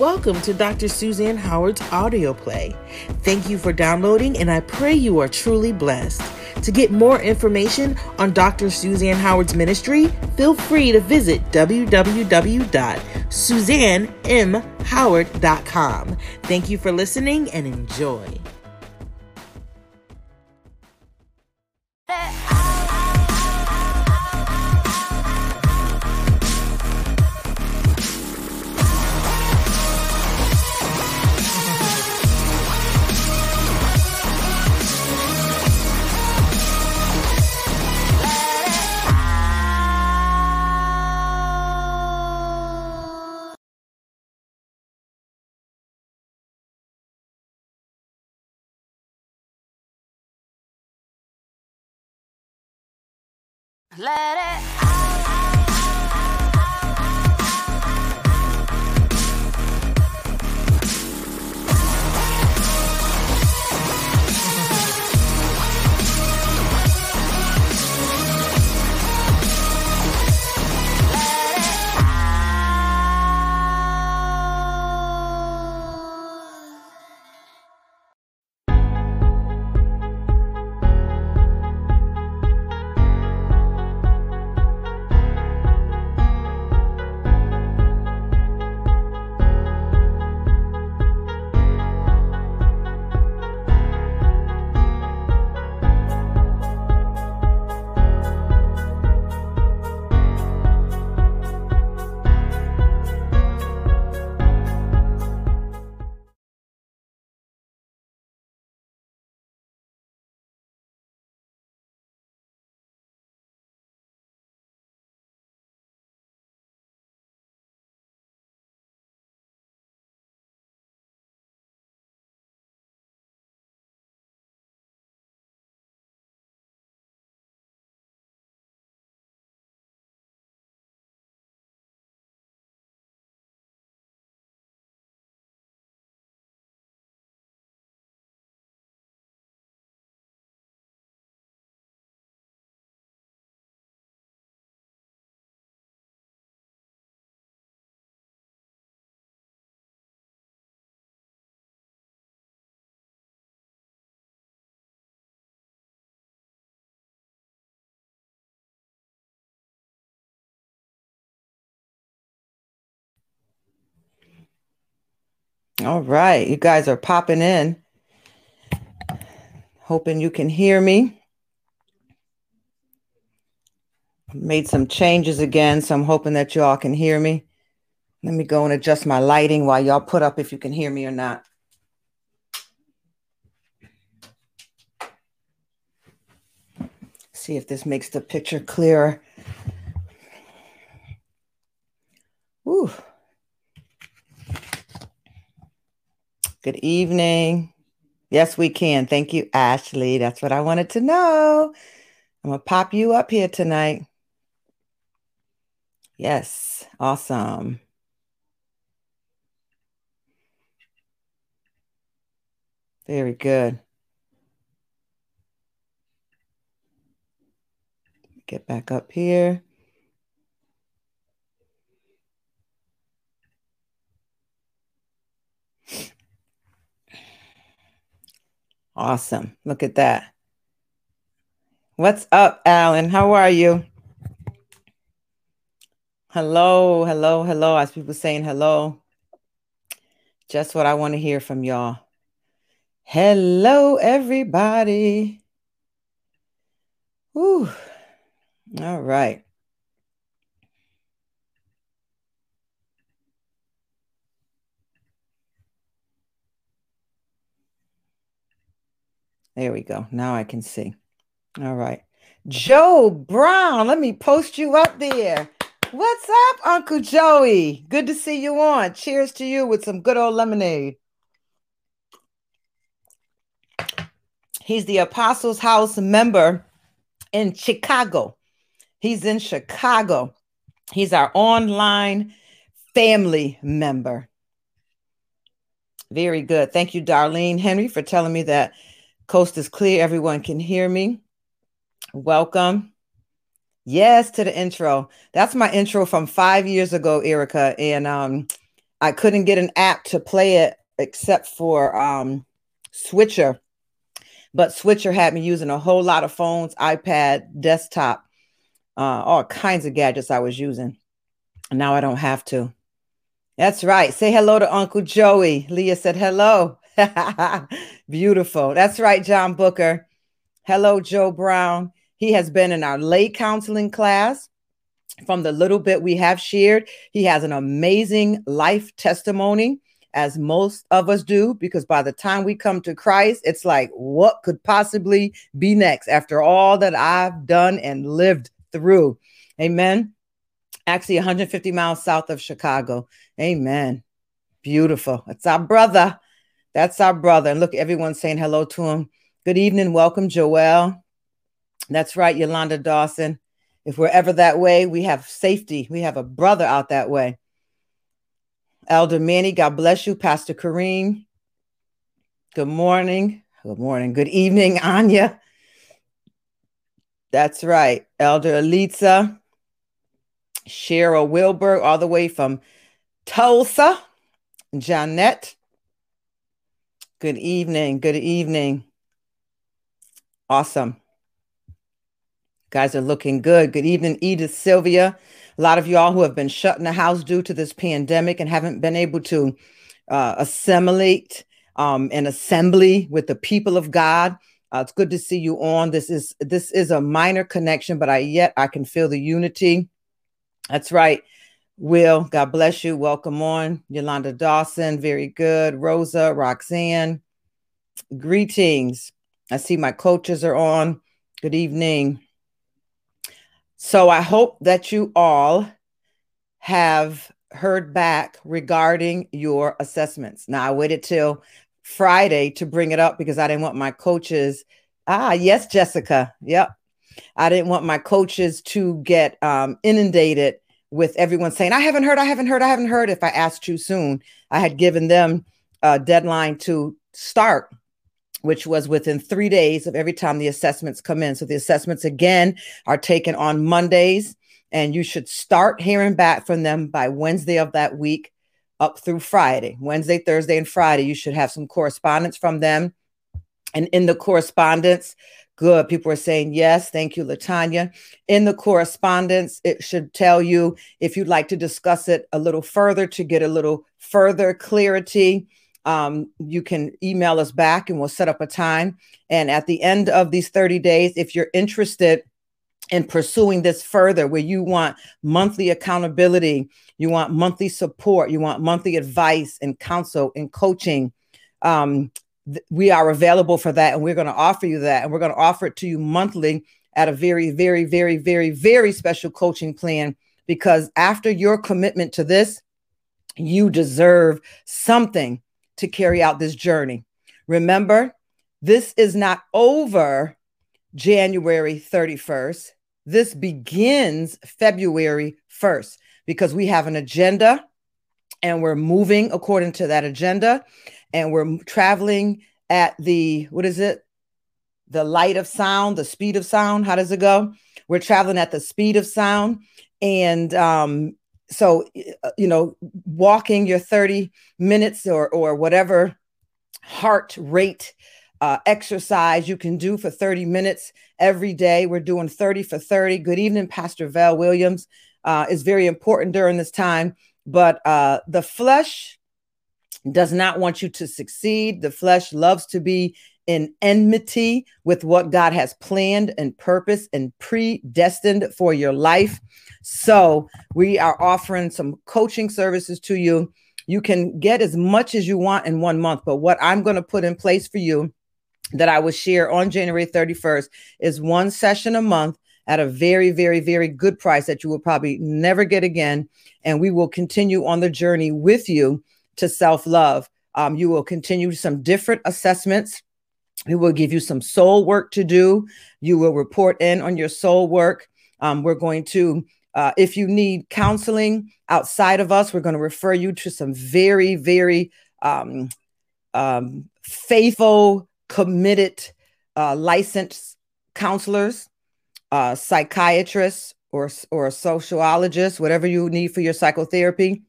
Welcome to Dr. Suzanne Howard's audio play. Thank you for downloading, and I pray you are truly blessed. To get more information on Dr. Suzanne Howard's ministry, feel free to visit www.suzannemhoward.com. Thank you for listening and enjoy. Let it All right, you guys are popping in. Hoping you can hear me. Made some changes again, so I'm hoping that y'all can hear me. Let me go and adjust my lighting while y'all put up if you can hear me or not. See if this makes the picture clearer. Woo. Good evening. Yes, we can. Thank you, Ashley. That's what I wanted to know. I'm going to pop you up here tonight. Yes, awesome. Very good. Get back up here. Awesome. Look at that. What's up, Alan? How are you? Hello, hello, hello. As people saying hello. Just what I want to hear from y'all. Hello, everybody. Whew. All right. There we go. Now I can see. All right. Joe Brown, let me post you up there. What's up, Uncle Joey? Good to see you on. Cheers to you with some good old lemonade. He's the Apostles House member in Chicago. He's in Chicago. He's our online family member. Very good. Thank you, Darlene Henry, for telling me that coast is clear. Everyone can hear me. Welcome. Yes, to the intro. That's my intro from five years ago, Erica. And um, I couldn't get an app to play it except for um, Switcher. But Switcher had me using a whole lot of phones, iPad, desktop, uh, all kinds of gadgets I was using. Now I don't have to. That's right. Say hello to Uncle Joey. Leah said hello. Beautiful. That's right, John Booker. Hello, Joe Brown. He has been in our lay counseling class. From the little bit we have shared, he has an amazing life testimony, as most of us do, because by the time we come to Christ, it's like, what could possibly be next after all that I've done and lived through? Amen. Actually, 150 miles south of Chicago. Amen. Beautiful. It's our brother. That's our brother. And look, everyone's saying hello to him. Good evening. Welcome, Joel. That's right, Yolanda Dawson. If we're ever that way, we have safety. We have a brother out that way. Elder Manny, God bless you. Pastor Kareem, good morning. Good morning. Good evening, Anya. That's right. Elder Elitza, Cheryl Wilbur, all the way from Tulsa. Jeanette, good evening. Good evening. Awesome. Guys are looking good. Good evening, Edith Sylvia. A lot of y'all who have been shut in the house due to this pandemic and haven't been able to uh, assimilate um, an assembly with the people of God. Uh, it's good to see you on. This is this is a minor connection, but I yet I can feel the unity. That's right. Will, God bless you. Welcome on. Yolanda Dawson, very good. Rosa, Roxanne, greetings. I see my coaches are on. Good evening. So I hope that you all have heard back regarding your assessments. Now, I waited till Friday to bring it up because I didn't want my coaches. Ah, yes, Jessica. Yep. I didn't want my coaches to get um, inundated with everyone saying, I haven't heard, I haven't heard, I haven't heard. If I asked too soon, I had given them a deadline to start which was within three days of every time the assessments come in. So the assessments again are taken on Mondays, and you should start hearing back from them by Wednesday of that week up through Friday. Wednesday, Thursday, and Friday, you should have some correspondence from them. And in the correspondence, good. People are saying yes. Thank you, Latanya. In the correspondence, it should tell you if you'd like to discuss it a little further to get a little further clarity um, you can email us back and we'll set up a time. And at the end of these 30 days, if you're interested in pursuing this further, where you want monthly accountability, you want monthly support, you want monthly advice and counsel and coaching, um, we are available for that. And we're going to offer you that. And we're going to offer it to you monthly at a very, very, very, very, very special coaching plan. Because after your commitment to this, you deserve something to carry out this journey. Remember, this is not over January 31st. This begins February 1st because we have an agenda and we're moving according to that agenda and we're traveling at the what is it? The light of sound, the speed of sound. How does it go? We're traveling at the speed of sound and um so uh, you know walking your 30 minutes or or whatever heart rate uh, exercise you can do for 30 minutes every day we're doing 30 for 30 good evening pastor val williams uh, is very important during this time but uh, the flesh does not want you to succeed the flesh loves to be in enmity with what god has planned and purpose and predestined for your life so we are offering some coaching services to you. You can get as much as you want in one month, but what I'm going to put in place for you that I will share on January 31st is one session a month at a very, very, very good price that you will probably never get again. And we will continue on the journey with you to self love. Um, you will continue some different assessments. We will give you some soul work to do. You will report in on your soul work. Um, we're going to uh, if you need counseling outside of us, we're going to refer you to some very, very um, um, faithful, committed, uh, licensed counselors, uh, psychiatrists, or or sociologists, whatever you need for your psychotherapy.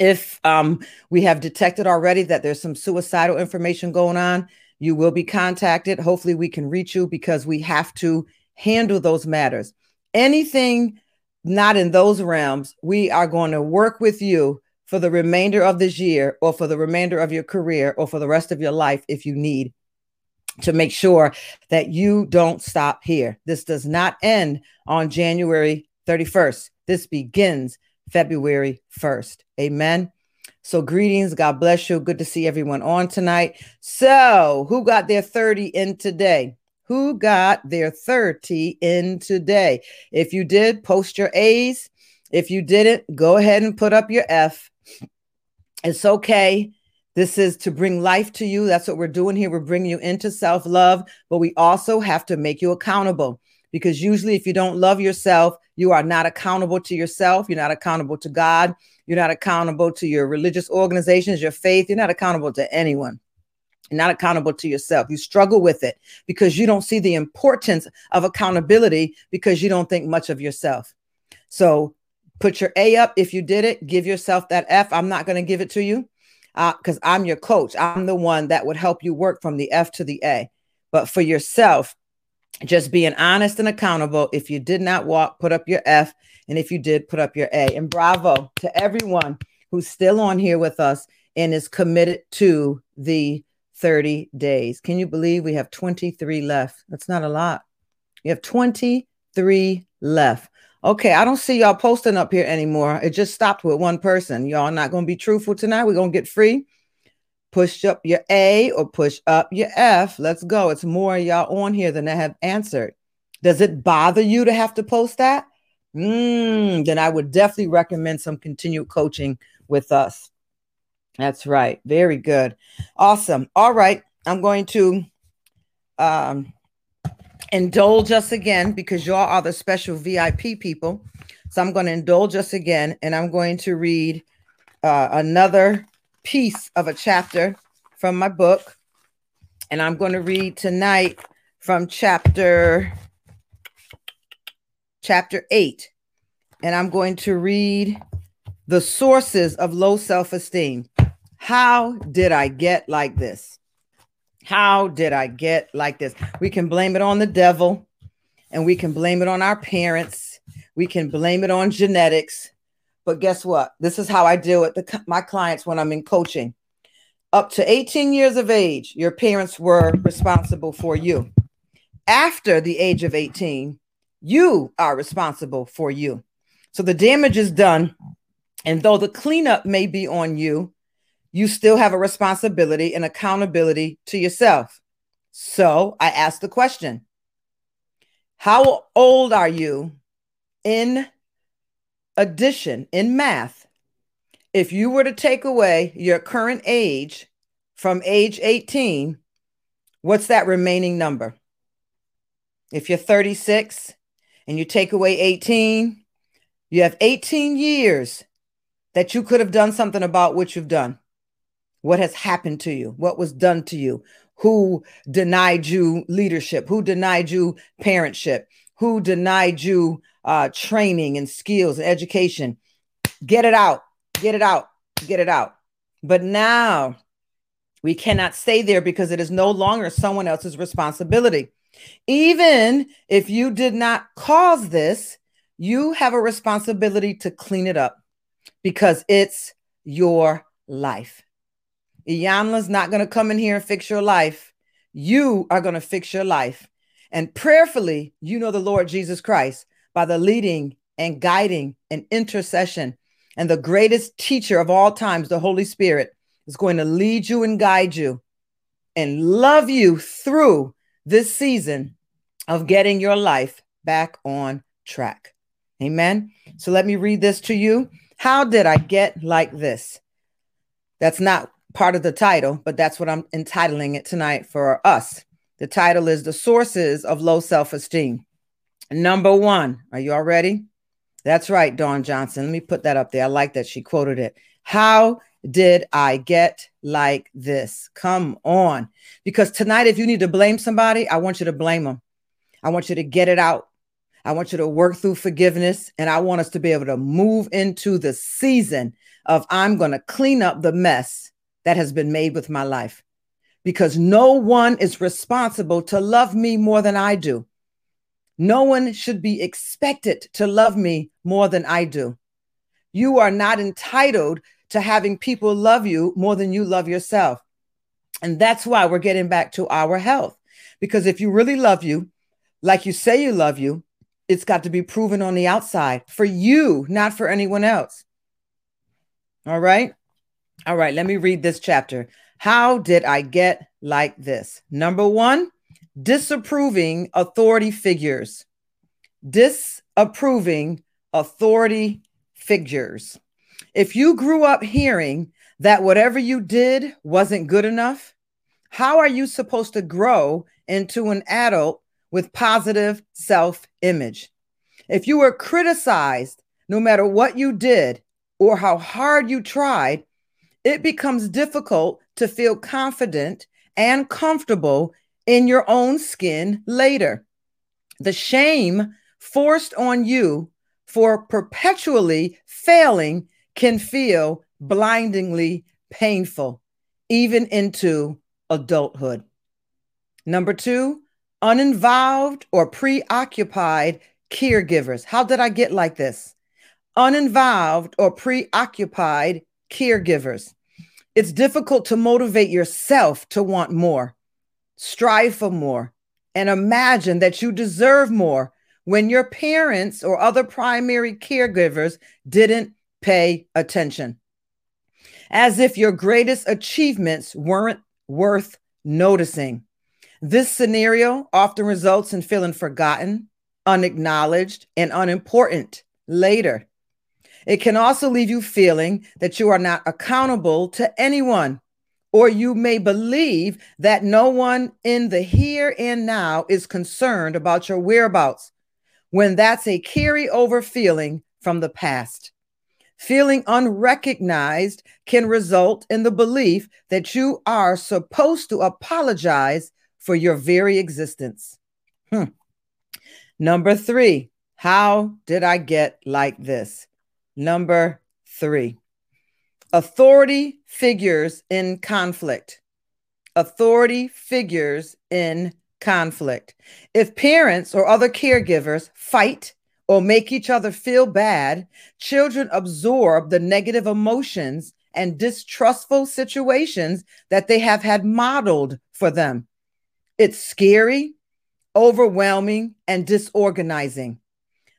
If um, we have detected already that there's some suicidal information going on, you will be contacted. Hopefully, we can reach you because we have to handle those matters. Anything not in those realms, we are going to work with you for the remainder of this year or for the remainder of your career or for the rest of your life if you need to make sure that you don't stop here. This does not end on January 31st. This begins February 1st. Amen. So, greetings. God bless you. Good to see everyone on tonight. So, who got their 30 in today? Who got their 30 in today? If you did, post your A's. If you didn't, go ahead and put up your F. It's okay. This is to bring life to you. That's what we're doing here. We're bringing you into self love, but we also have to make you accountable because usually, if you don't love yourself, you are not accountable to yourself. You're not accountable to God. You're not accountable to your religious organizations, your faith. You're not accountable to anyone. You're not accountable to yourself. You struggle with it because you don't see the importance of accountability because you don't think much of yourself. So put your A up if you did it. Give yourself that F. I'm not going to give it to you because uh, I'm your coach. I'm the one that would help you work from the F to the A. But for yourself, just being honest and accountable. If you did not walk, put up your F. And if you did, put up your A. And bravo to everyone who's still on here with us and is committed to the 30 days. Can you believe we have 23 left? That's not a lot. You have 23 left. Okay, I don't see y'all posting up here anymore. It just stopped with one person. Y'all not going to be truthful tonight. We're going to get free. Push up your A or push up your F. Let's go. It's more y'all on here than I have answered. Does it bother you to have to post that? Mm, then I would definitely recommend some continued coaching with us. That's right. Very good. Awesome. All right. I'm going to um, indulge us again because y'all are the special VIP people. So I'm going to indulge us again and I'm going to read uh, another piece of a chapter from my book. And I'm going to read tonight from chapter chapter 8. And I'm going to read the sources of low self-esteem. How did I get like this? How did I get like this? We can blame it on the devil and we can blame it on our parents. We can blame it on genetics. But guess what? This is how I deal with the, my clients when I'm in coaching. Up to 18 years of age, your parents were responsible for you. After the age of 18, you are responsible for you. So the damage is done. And though the cleanup may be on you, you still have a responsibility and accountability to yourself. So I ask the question How old are you in addition in math? If you were to take away your current age from age 18, what's that remaining number? If you're 36 and you take away 18, you have 18 years that you could have done something about what you've done what has happened to you, what was done to you, who denied you leadership, who denied you parentship, who denied you uh, training and skills and education. Get it out, get it out, get it out. But now we cannot stay there because it is no longer someone else's responsibility. Even if you did not cause this, you have a responsibility to clean it up because it's your life. Iyanla's not going to come in here and fix your life. You are going to fix your life. And prayerfully, you know the Lord Jesus Christ by the leading and guiding and intercession. And the greatest teacher of all times, the Holy Spirit, is going to lead you and guide you and love you through this season of getting your life back on track. Amen. So let me read this to you. How did I get like this? That's not part of the title, but that's what I'm entitling it tonight for us. The title is The Sources of Low Self Esteem. Number one, are you all ready? That's right, Dawn Johnson. Let me put that up there. I like that she quoted it. How did I get like this? Come on. Because tonight, if you need to blame somebody, I want you to blame them. I want you to get it out. I want you to work through forgiveness. And I want us to be able to move into the season of I'm going to clean up the mess that has been made with my life because no one is responsible to love me more than I do. No one should be expected to love me more than I do. You are not entitled to having people love you more than you love yourself. And that's why we're getting back to our health. Because if you really love you, like you say you love you, it's got to be proven on the outside for you, not for anyone else. All right. All right. Let me read this chapter. How did I get like this? Number one, disapproving authority figures. Disapproving authority figures. If you grew up hearing that whatever you did wasn't good enough, how are you supposed to grow into an adult with positive self image? If you were criticized no matter what you did or how hard you tried, it becomes difficult to feel confident and comfortable in your own skin later. The shame forced on you for perpetually failing can feel blindingly painful, even into adulthood. Number two, uninvolved or preoccupied caregivers. How did I get like this? Uninvolved or preoccupied caregivers. It's difficult to motivate yourself to want more, strive for more, and imagine that you deserve more when your parents or other primary caregivers didn't pay attention. As if your greatest achievements weren't worth noticing. This scenario often results in feeling forgotten, unacknowledged, and unimportant later. It can also leave you feeling that you are not accountable to anyone, or you may believe that no one in the here and now is concerned about your whereabouts when that's a carryover feeling from the past. Feeling unrecognized can result in the belief that you are supposed to apologize for your very existence. Hmm. Number three, how did I get like this? Number three, authority figures in conflict. Authority figures in conflict. If parents or other caregivers fight or make each other feel bad, children absorb the negative emotions and distrustful situations that they have had modeled for them. It's scary, overwhelming, and disorganizing.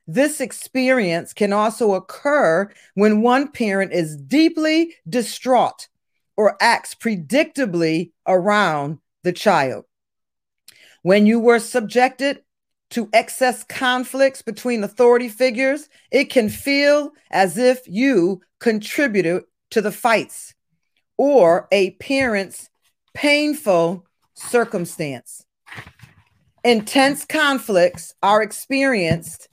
This experience can also occur when one parent is deeply distraught or acts predictably around the child. When you were subjected to excess conflicts between authority figures, it can feel as if you contributed to the fights or a parent's painful circumstance. Intense conflicts are experienced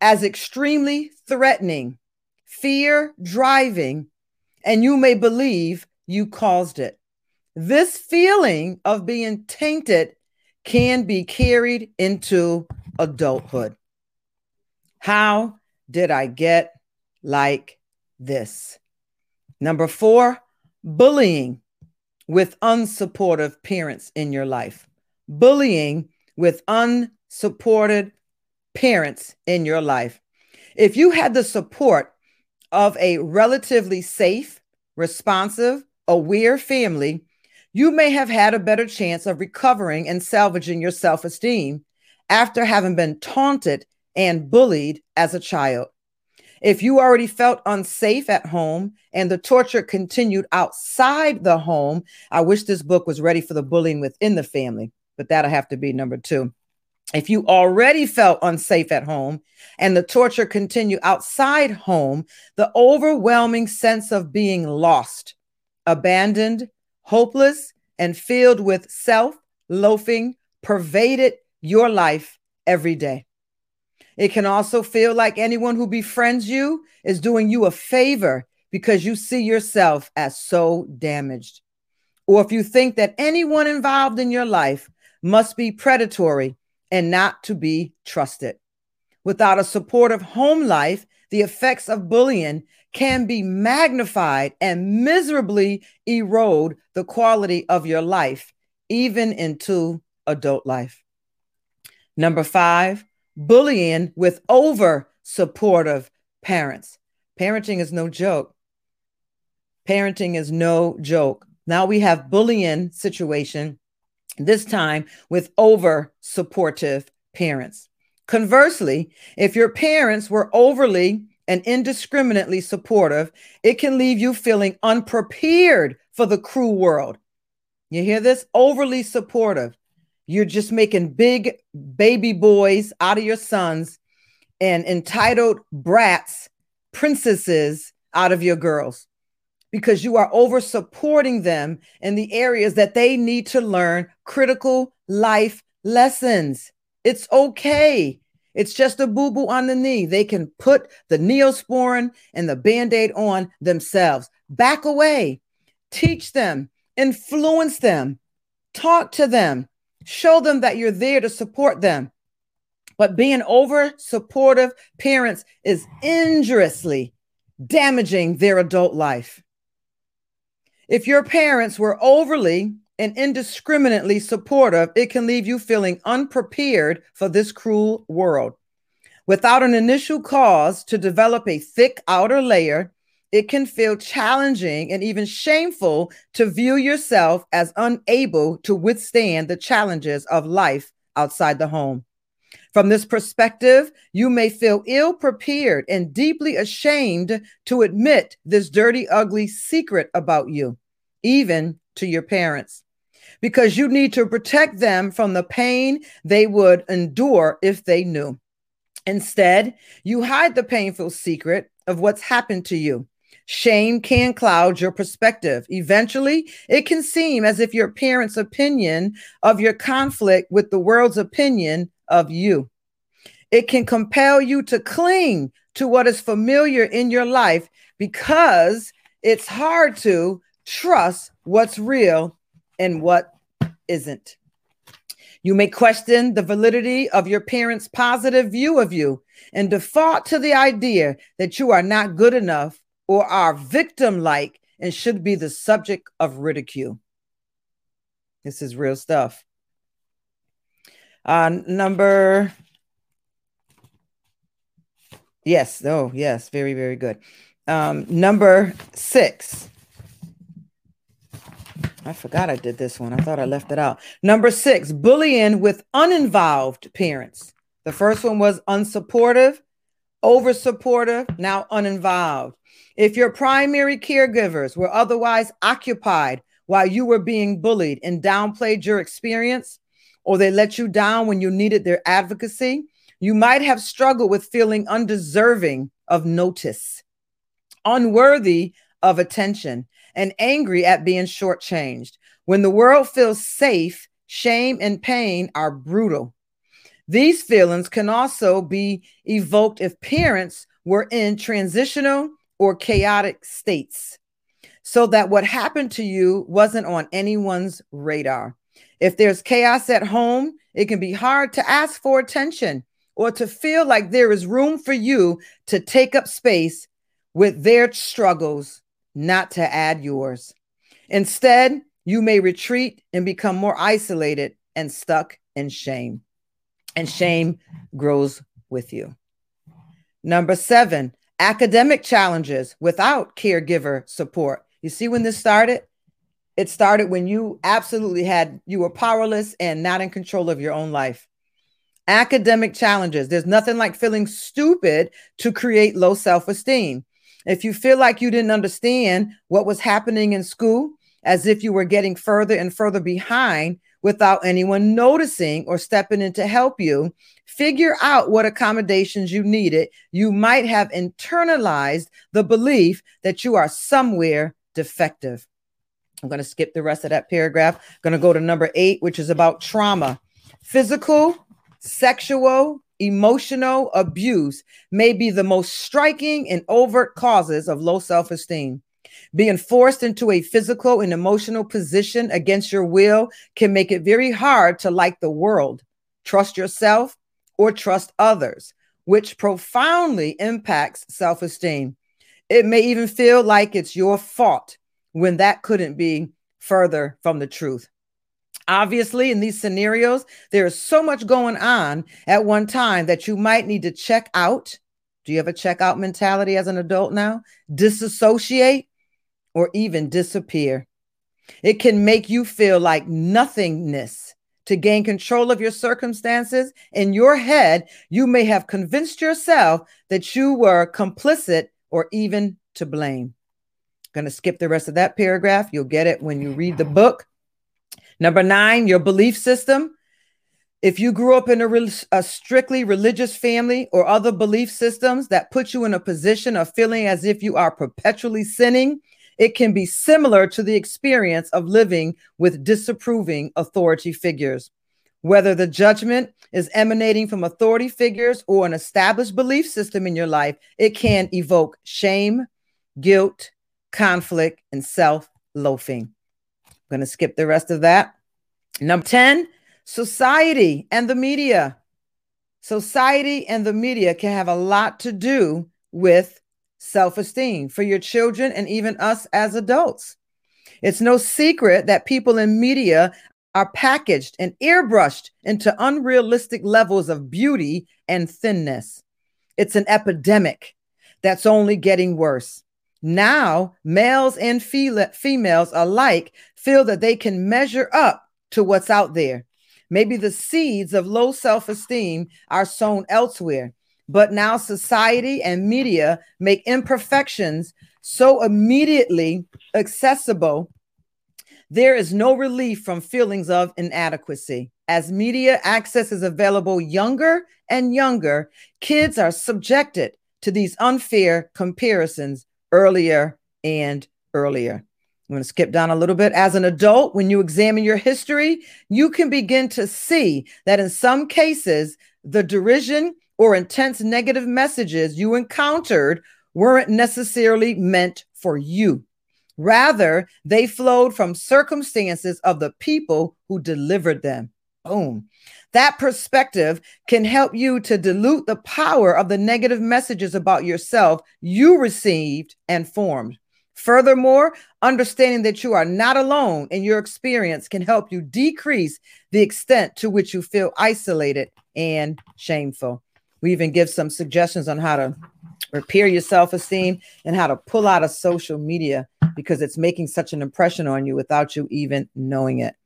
as extremely threatening, fear driving, and you may believe you caused it. This feeling of being tainted can be carried into adulthood. How did I get like this? Number four, bullying with unsupportive parents in your life. Bullying with unsupported parents in your life. If you had the support of a relatively safe, responsive, aware family, you may have had a better chance of recovering and salvaging your self esteem after having been taunted and bullied as a child. If you already felt unsafe at home and the torture continued outside the home, I wish this book was ready for the bullying within the family, but that'll have to be number two. If you already felt unsafe at home and the torture continued outside home, the overwhelming sense of being lost, abandoned, hopeless, and filled with self loafing pervaded your life every day. It can also feel like anyone who befriends you is doing you a favor because you see yourself as so damaged. Or if you think that anyone involved in your life must be predatory and not to be trusted. Without a supportive home life, the effects of bullying can be magnified and miserably erode the quality of your life, even into adult life. Number five, bullying with over supportive parents. Parenting is no joke. Parenting is no joke. Now we have bullying situation, this time with over supportive parents. Conversely, if your parents were overly and indiscriminately supportive, it can leave you feeling unprepared for the cruel world. You hear this? Overly supportive. You're just making big baby boys out of your sons and entitled brats, princesses out of your girls because you are over supporting them in the areas that they need to learn critical life lessons. It's okay. It's just a boo boo on the knee. They can put the neosporin and the band aid on themselves. Back away. Teach them, influence them, talk to them, show them that you're there to support them. But being over supportive parents is injuriously damaging their adult life. If your parents were overly and indiscriminately supportive, it can leave you feeling unprepared for this cruel world. Without an initial cause to develop a thick outer layer, it can feel challenging and even shameful to view yourself as unable to withstand the challenges of life outside the home. From this perspective, you may feel ill prepared and deeply ashamed to admit this dirty, ugly secret about you, even to your parents, because you need to protect them from the pain they would endure if they knew. Instead, you hide the painful secret of what's happened to you. Shame can cloud your perspective. Eventually, it can seem as if your parents' opinion of your conflict with the world's opinion of you. It can compel you to cling to what is familiar in your life because it's hard to trust what's real and what isn't. You may question the validity of your parents' positive view of you and default to the idea that you are not good enough or are victim like and should be the subject of ridicule. This is real stuff. Uh, number, yes, oh, yes, very, very good. Um, number six. I forgot I did this one. I thought I left it out. Number six, bullying with uninvolved parents. The first one was unsupportive, over supportive, now uninvolved. If your primary caregivers were otherwise occupied while you were being bullied and downplayed your experience, or they let you down when you needed their advocacy, you might have struggled with feeling undeserving of notice, unworthy of attention, and angry at being shortchanged. When the world feels safe, shame and pain are brutal. These feelings can also be evoked if parents were in transitional or chaotic states, so that what happened to you wasn't on anyone's radar. If there's chaos at home, it can be hard to ask for attention or to feel like there is room for you to take up space with their struggles, not to add yours. Instead, you may retreat and become more isolated and stuck in shame. And shame grows with you. Number seven, academic challenges without caregiver support. You see when this started? It started when you absolutely had, you were powerless and not in control of your own life. Academic challenges. There's nothing like feeling stupid to create low self esteem. If you feel like you didn't understand what was happening in school, as if you were getting further and further behind without anyone noticing or stepping in to help you, figure out what accommodations you needed. You might have internalized the belief that you are somewhere defective. I'm going to skip the rest of that paragraph. I'm going to go to number eight, which is about trauma. Physical, sexual, emotional abuse may be the most striking and overt causes of low self esteem. Being forced into a physical and emotional position against your will can make it very hard to like the world, trust yourself, or trust others, which profoundly impacts self esteem. It may even feel like it's your fault when that couldn't be further from the truth. Obviously, in these scenarios, there is so much going on at one time that you might need to check out. Do you have a checkout mentality as an adult now? Disassociate or even disappear. It can make you feel like nothingness. To gain control of your circumstances in your head, you may have convinced yourself that you were complicit or even to blame. Going to skip the rest of that paragraph. You'll get it when you read the book. Number nine, your belief system. If you grew up in a, a, strictly religious family or other belief systems that put you in a position of feeling as if you are perpetually sinning, it can be similar to the experience of living with disapproving authority figures. Whether the judgment is emanating from authority figures or an established belief system in your life, it can evoke shame, guilt, conflict, and self loafing. I'm going to skip the rest of that. Number 10, society and the media. Society and the media can have a lot to do with self esteem for your children and even us as adults. It's no secret that people in media are packaged and airbrushed into unrealistic levels of beauty and thinness. It's an epidemic that's only getting worse. Now, males and females alike feel that they can measure up to what's out there. Maybe the seeds of low self esteem are sown elsewhere, but now society and media make imperfections so immediately accessible, there is no relief from feelings of inadequacy. As media access is available younger and younger, kids are subjected to these unfair comparisons earlier and earlier. I'm going to skip down a little bit. As an adult, when you examine your history, you can begin to see that in some cases, the derision or intense negative messages you encountered weren't necessarily meant for you. Rather, they flowed from circumstances of the people who delivered them. Boom. That perspective can help you to dilute the power of the negative messages about yourself you received and formed. Furthermore, understanding that you are not alone in your experience can help you decrease the extent to which you feel isolated and shameful. We even give some suggestions on how to repair your self esteem and how to pull out of social media because it's making such an impression on you without you even knowing it.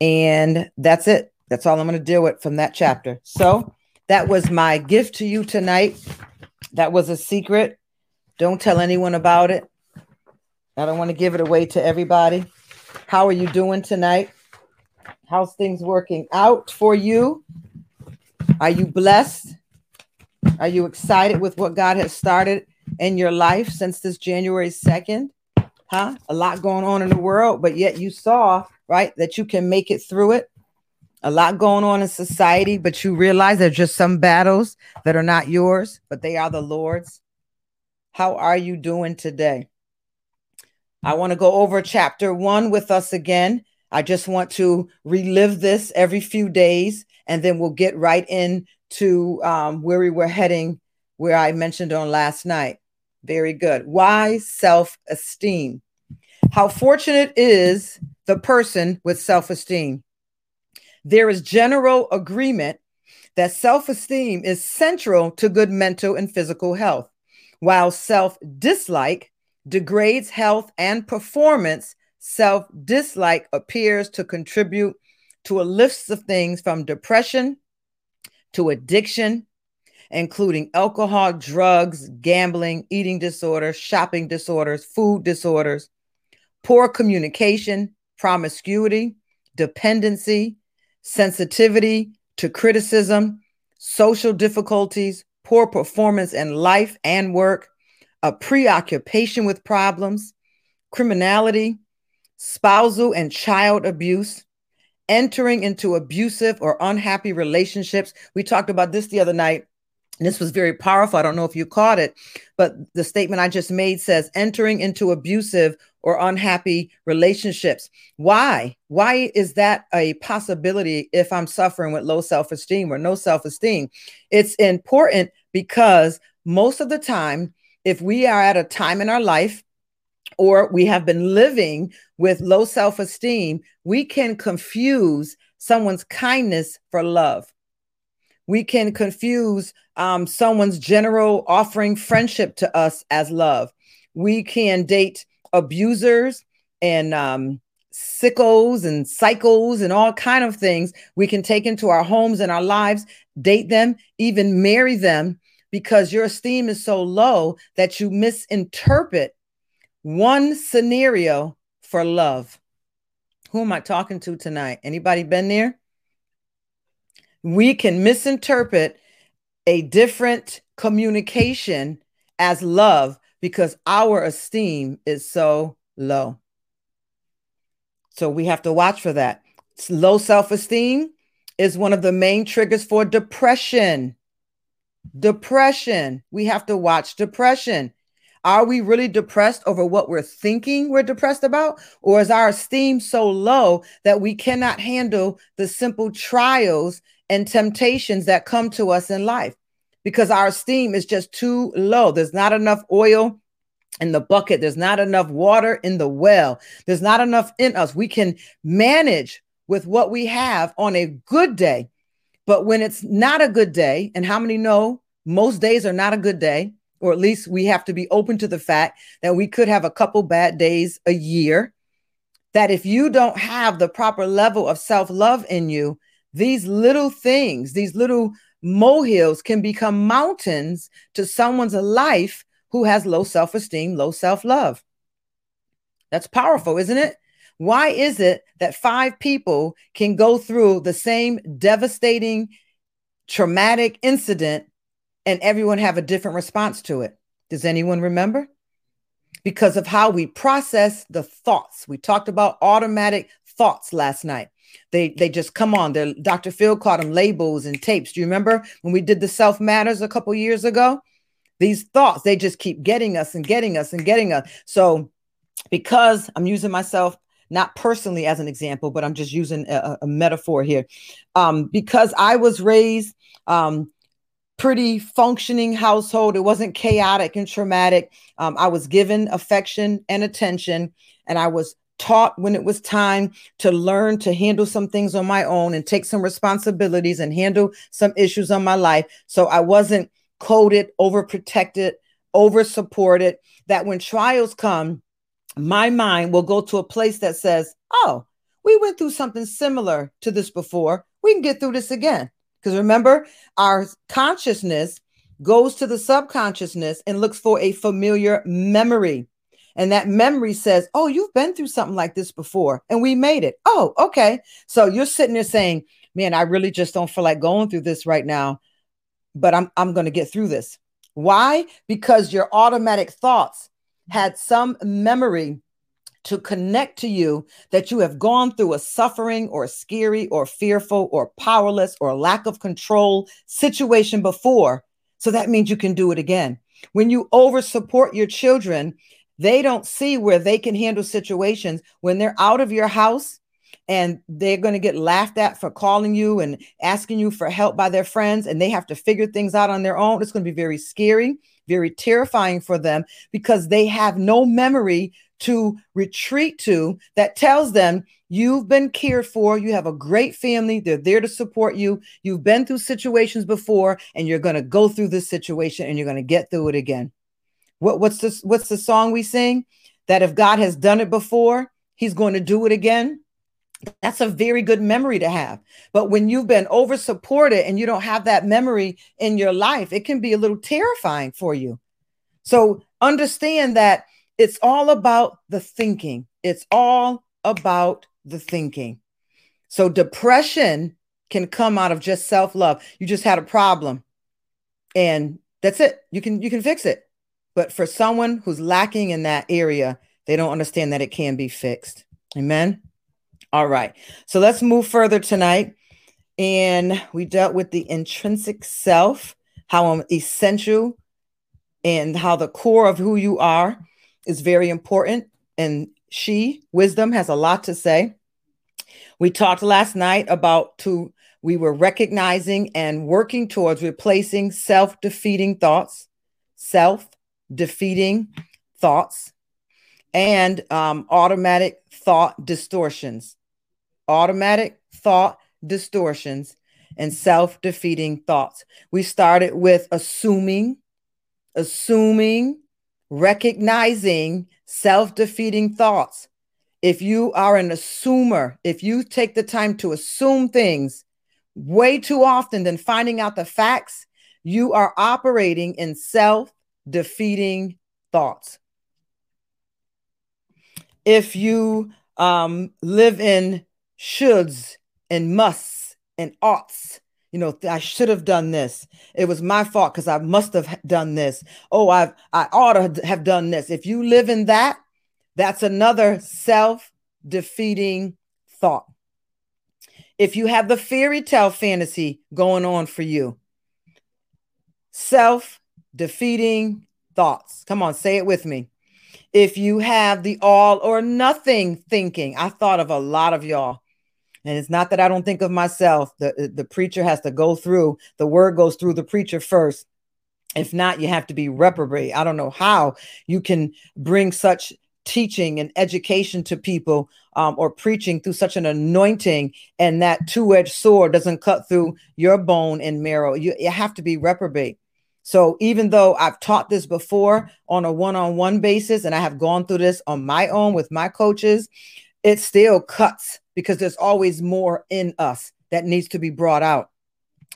And that's it. That's all I'm going to deal with from that chapter. So that was my gift to you tonight. That was a secret. Don't tell anyone about it. I don't want to give it away to everybody. How are you doing tonight? How's things working out for you? Are you blessed? Are you excited with what God has started in your life since this January 2nd? Huh? A lot going on in the world, but yet you saw, right, that you can make it through it. A lot going on in society, but you realize there's just some battles that are not yours, but they are the Lord's. How are you doing today? I want to go over chapter one with us again. I just want to relive this every few days, and then we'll get right in to um, where we were heading, where I mentioned on last night. Very good. Why self esteem? How fortunate is the person with self esteem? There is general agreement that self esteem is central to good mental and physical health, while self dislike degrades health and performance. Self dislike appears to contribute to a list of things from depression to addiction, including alcohol, drugs, gambling, eating disorders, shopping disorders, food disorders, poor communication, promiscuity, dependency, sensitivity to criticism, social difficulties, poor performance in life and work, a preoccupation with problems, criminality, spousal and child abuse, entering into abusive or unhappy relationships. We talked about this the other night. This was very powerful. I don't know if you caught it, but the statement I just made says entering into abusive or unhappy relationships. Why? Why is that a possibility if I'm suffering with low self esteem or no self esteem? It's important because most of the time, if we are at a time in our life or we have been living with low self esteem, we can confuse someone's kindness for love. We can confuse um, someone's general offering friendship to us as love. We can date abusers and um, sickos and psychos and all kind of things we can take into our homes and our lives date them even marry them because your esteem is so low that you misinterpret one scenario for love. Who am I talking to tonight? Anybody been there? We can misinterpret a different communication as love because our esteem is so low. So we have to watch for that. Low self esteem is one of the main triggers for depression. Depression. We have to watch depression. Are we really depressed over what we're thinking we're depressed about? Or is our esteem so low that we cannot handle the simple trials and temptations that come to us in life? Because our esteem is just too low. There's not enough oil in the bucket, there's not enough water in the well, there's not enough in us. We can manage with what we have on a good day. But when it's not a good day, and how many know most days are not a good day? or at least we have to be open to the fact that we could have a couple bad days a year. That if you don't have the proper level of self love in you, these little things, these little molehills can become mountains to someone's life who has low self esteem, low self love. That's powerful, isn't it? Why is it that five people can go through the same devastating, traumatic incident and everyone have a different response to it. Does anyone remember? Because of how we process the thoughts. We talked about automatic thoughts last night. They they just come on. They're, Dr. Phil called them labels and tapes. Do you remember when we did the self matters a couple years ago? These thoughts, they just keep getting us and getting us and getting us. So because I'm using myself not personally as an example, but I'm just using a, a metaphor here. Um, because I was raised um, pretty functioning household. It wasn't chaotic and traumatic. Um, I was given affection and attention, and I was taught when it was time to learn to handle some things on my own and take some responsibilities and handle some issues on my life. So I wasn't coded, overprotected, over supported. That when trials come, my mind will go to a place that says, Oh, we went through something similar to this before. We can get through this again. Because remember, our consciousness goes to the subconsciousness and looks for a familiar memory. And that memory says, Oh, you've been through something like this before, and we made it. Oh, okay. So you're sitting there saying, Man, I really just don't feel like going through this right now, but I'm, I'm going to get through this. Why? Because your automatic thoughts had some memory to connect to you that you have gone through a suffering or scary or fearful or powerless or lack of control situation before. So that means you can do it again. When you over support your children, they don't see where they can handle situations when they're out of your house and they're going to get laughed at for calling you and asking you for help by their friends and they have to figure things out on their own. It's going to be very scary, very terrifying for them because they have no memory to retreat to that tells them you've been cared for, you have a great family, they're there to support you, you've been through situations before, and you're going to go through this situation and you're going to get through it again. What, what's this? What's the song we sing? That if God has done it before, He's going to do it again. That's a very good memory to have. But when you've been over supported and you don't have that memory in your life, it can be a little terrifying for you. So understand that it's all about the thinking. It's all about the thinking. So depression can come out of just self-love. You just had a problem and that's it. You can you can fix it. But for someone who's lacking in that area, they don't understand that it can be fixed. Amen. All right. So let's move further tonight. And we dealt with the intrinsic self, how I'm essential and how the core of who you are is very important. And she, wisdom, has a lot to say. We talked last night about to we were recognizing and working towards replacing self-defeating thoughts, self defeating thoughts and um, automatic thought distortions. Automatic thought distortions and self defeating thoughts. We started with assuming, assuming, recognizing self defeating thoughts. If you are an assumer, if you take the time to assume things way too often than finding out the facts, you are operating in self defeating thoughts. If you um, live in shoulds and musts and oughts, you know, I should have done this. It was my fault because I must have done this. Oh, I've I ought to have done this. If you live in that, that's another self-defeating thought. If you have the fairy tale fantasy going on for you, self defeating thoughts. Come on, say it with me. If you have the all or nothing thinking, I thought of a lot of y'all. And it's not that I don't think of myself. The, the preacher has to go through, the word goes through the preacher first. If not, you have to be reprobate. I don't know how you can bring such teaching and education to people um, or preaching through such an anointing and that two-edged sword doesn't cut through your bone and marrow you, you have to be reprobate so even though I've taught this before on a one-on-one basis and I have gone through this on my own with my coaches, it still cuts because there's always more in us that needs to be brought out.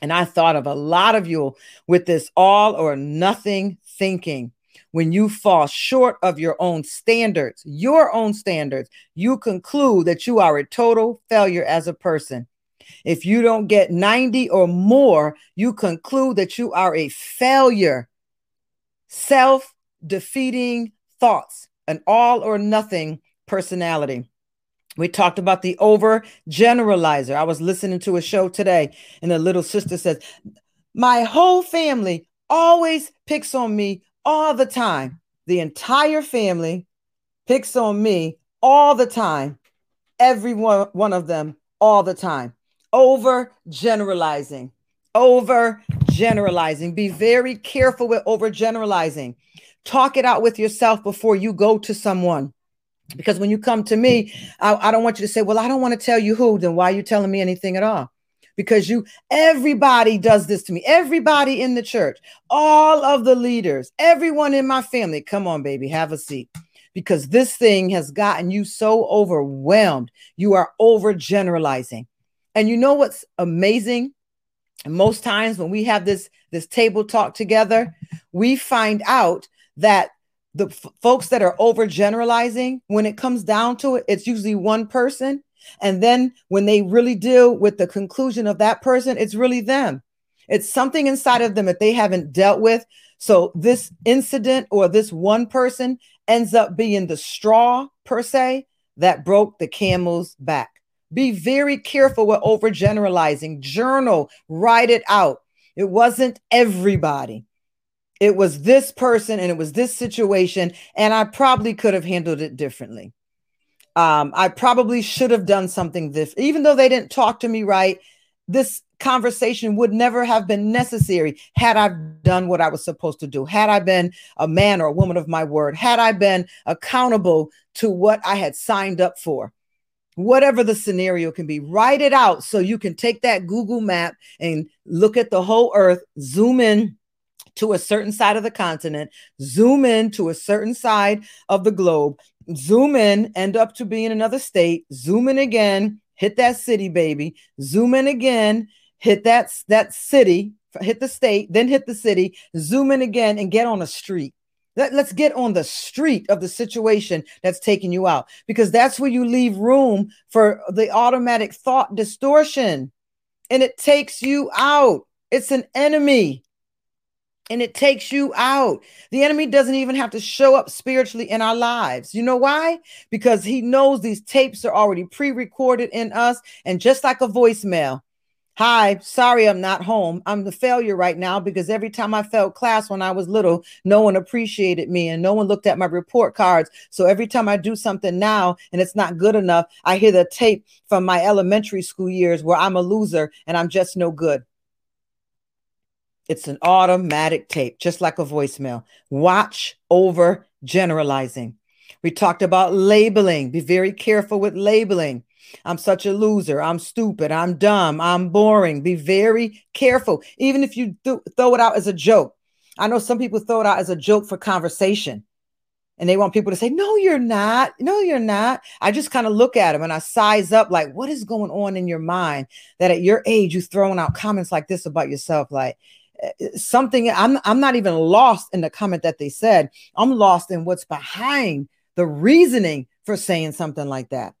And I thought of a lot of you with this all or nothing thinking. When you fall short of your own standards, your own standards, you conclude that you are a total failure as a person. If you don't get 90 or more, you conclude that you are a failure. Self defeating thoughts, an all or nothing personality. We talked about the over generalizer. I was listening to a show today, and the little sister says, My whole family always picks on me all the time. The entire family picks on me all the time. Every one, one of them all the time over generalizing. Over generalizing. Be very careful with over generalizing. Talk it out with yourself before you go to someone. Because when you come to me, I, I don't want you to say, Well, I don't want to tell you who, then why are you telling me anything at all? because you everybody does this to me everybody in the church all of the leaders everyone in my family come on baby have a seat because this thing has gotten you so overwhelmed you are overgeneralizing and you know what's amazing? Most times when we have this this table talk together, we find out that the f- folks that are overgeneralizing, when it comes down to it, it's usually one person. And then when they really deal with the conclusion of that person, it's really them. It's something inside of them that they haven't dealt with. So this incident or this one person ends up being the straw per se that broke the camel's back. Be very careful with overgeneralizing. Journal, write it out. It wasn't everybody. It was this person and it was this situation. And I probably could have handled it differently. Um, I probably should have done something this, even though they didn't talk to me right. This conversation would never have been necessary had I done what I was supposed to do, had I been a man or a woman of my word, had I been accountable to what I had signed up for whatever the scenario can be, write it out so you can take that Google map and look at the whole earth, zoom in to a certain side of the continent, zoom in to a certain side of the globe, zoom in, end up to be in another state, zoom in again, hit that city, baby, zoom in again, hit that, that city, hit the state, then hit the city, zoom in again, and get on a street. Let, us get on the street of the situation that's taking you out because that's where you leave room for the automatic thought distortion and it takes you out. It's an enemy and it takes you out. The enemy doesn't even have to show up spiritually in our lives. You know why? Because he knows these tapes are already pre recorded in us. And just like a voicemail, Hi, sorry I'm not home. I'm the failure right now because every time I failed class when I was little, no one appreciated me and no one looked at my report cards. So every time I do something now and it's not good enough, I hear the tape from my elementary school years where I'm a loser and I'm just no good. It's an automatic tape, just like a voicemail. Watch over generalizing. We talked about labeling. Be very careful with labeling. I'm such a loser. I'm stupid. I'm dumb. I'm boring. Be very careful. Even if you th- throw it out as a joke. I know some people throw it out as a joke for conversation and they want people to say, No, you're not. No, you're not. I just kind of look at them and I size up, like, what is going on in your mind that at your age you're throwing out comments like this about yourself? Like, eh, eh, something I'm I'm not even lost in the comment that they said. I'm lost in what's behind the reasoning for saying something like that.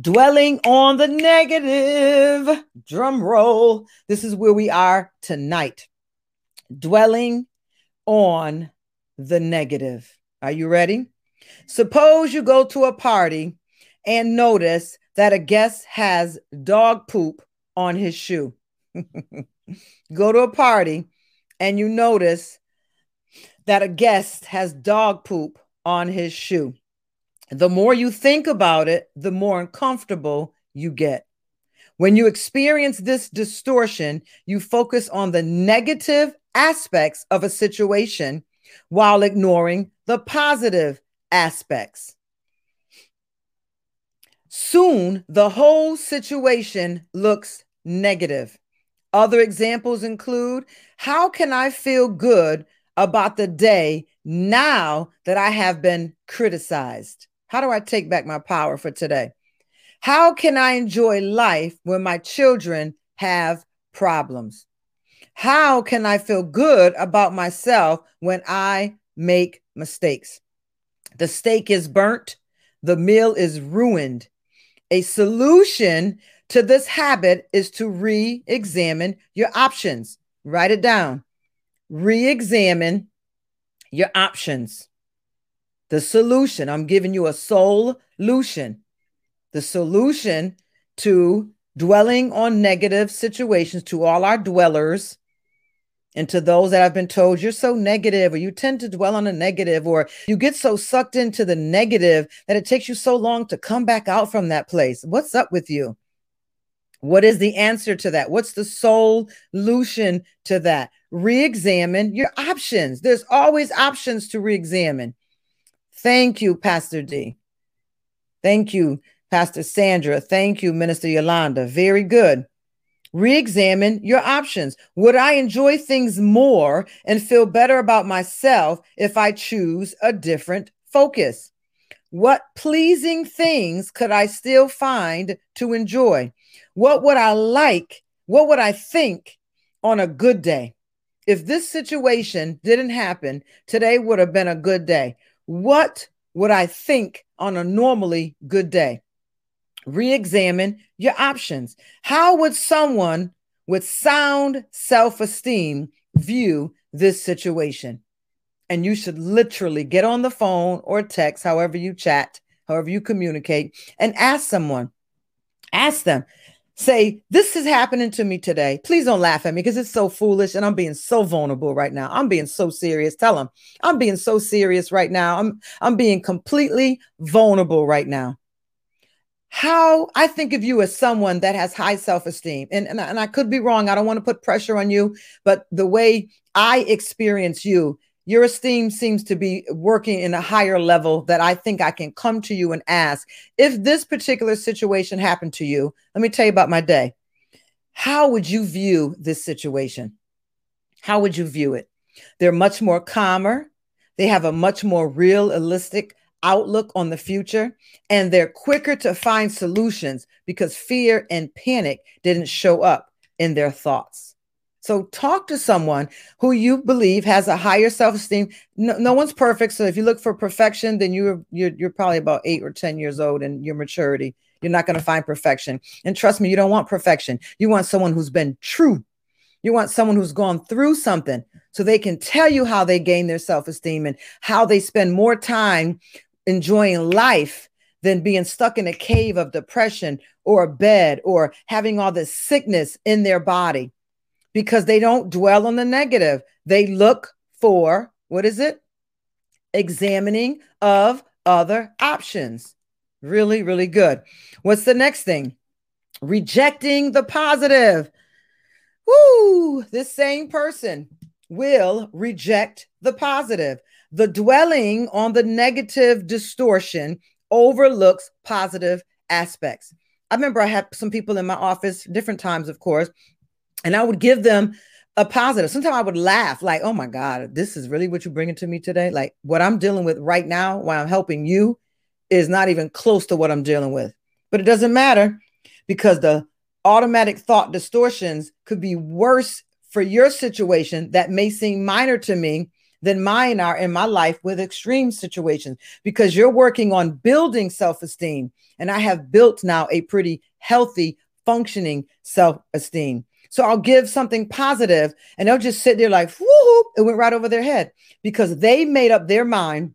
Dwelling on the negative, drum roll. This is where we are tonight. Dwelling on the negative. Are you ready? Suppose you go to a party and notice that a guest has dog poop on his shoe. go to a party and you notice that a guest has dog poop on his shoe. The more you think about it, the more uncomfortable you get. When you experience this distortion, you focus on the negative aspects of a situation while ignoring the positive aspects. Soon, the whole situation looks negative. Other examples include How can I feel good about the day now that I have been criticized? How do I take back my power for today? How can I enjoy life when my children have problems? How can I feel good about myself when I make mistakes? The steak is burnt, the meal is ruined. A solution to this habit is to re examine your options. Write it down. Re examine your options. The solution, I'm giving you a solution. The solution to dwelling on negative situations to all our dwellers and to those that have been told you're so negative or you tend to dwell on the negative or you get so sucked into the negative that it takes you so long to come back out from that place. What's up with you? What is the answer to that? What's the solution to that? Re-examine your options. There's always options to re-examine thank you pastor d thank you pastor sandra thank you minister yolanda very good Re examine your options. Would I enjoy things more and feel better about myself if I choose a different focus? What pleasing things could I still find to enjoy? What would I like? What would I think on a good day? If this situation didn't happen, today would have been a good day. What would I think on a normally good day? re examine your options. How would someone with sound self esteem view this situation? And you should literally get on the phone or text, however you chat, however you communicate, and ask someone. Ask them, say, This is happening to me today. Please don't laugh at me because it's so foolish and I'm being so vulnerable right now. I'm being so serious. Tell them, I'm being so serious right now. I'm, I'm being completely vulnerable right now how I think of you as someone that has high self esteem. And, and, and I could be wrong. I don't want to put pressure on you, but the way I experience you, your esteem seems to be working in a higher level that I think I can come to you and ask if this particular situation happened to you. Let me tell you about my day. How would you view this situation? How would you view it? They're much more calmer. They have a much more realistic outlook on the future and they're quicker to find solutions because fear and panic didn't show up in their thoughts. So talk to someone who you believe has a higher self-esteem. No, no one's perfect. So if you look for perfection, then you're, you're you're probably about eight or 10 years old in your maturity. You're not going to find perfection. And trust me, you don't want perfection. You want someone who's been true. You want someone who's gone through something so they can tell you how they gain their self-esteem and how they spend more time enjoying life than being stuck in a cave of depression or a bed or having all this sickness in their body because they don't dwell on the negative. They look for what is it? Examining of other options. Really, really good. What's the next thing? Rejecting the positive. Woo! This same person will reject the positive. The dwelling on the negative distortion overlooks positive aspects. I remember I had some people in my office, different times, of course, and I would give them a positive. Sometimes I would laugh, like, oh my God, this is really what you're bringing to me today. Like, what I'm dealing with right now while I'm helping you is not even close to what I'm dealing with. But it doesn't matter because the automatic thought distortions could be worse for your situation that may seem minor to me than mine are in my life with extreme situations because you're working on building self esteem. And I have built now a pretty healthy, functioning self esteem. So I'll give something positive and they'll just sit there like, whoo, it went right over their head because they made up their mind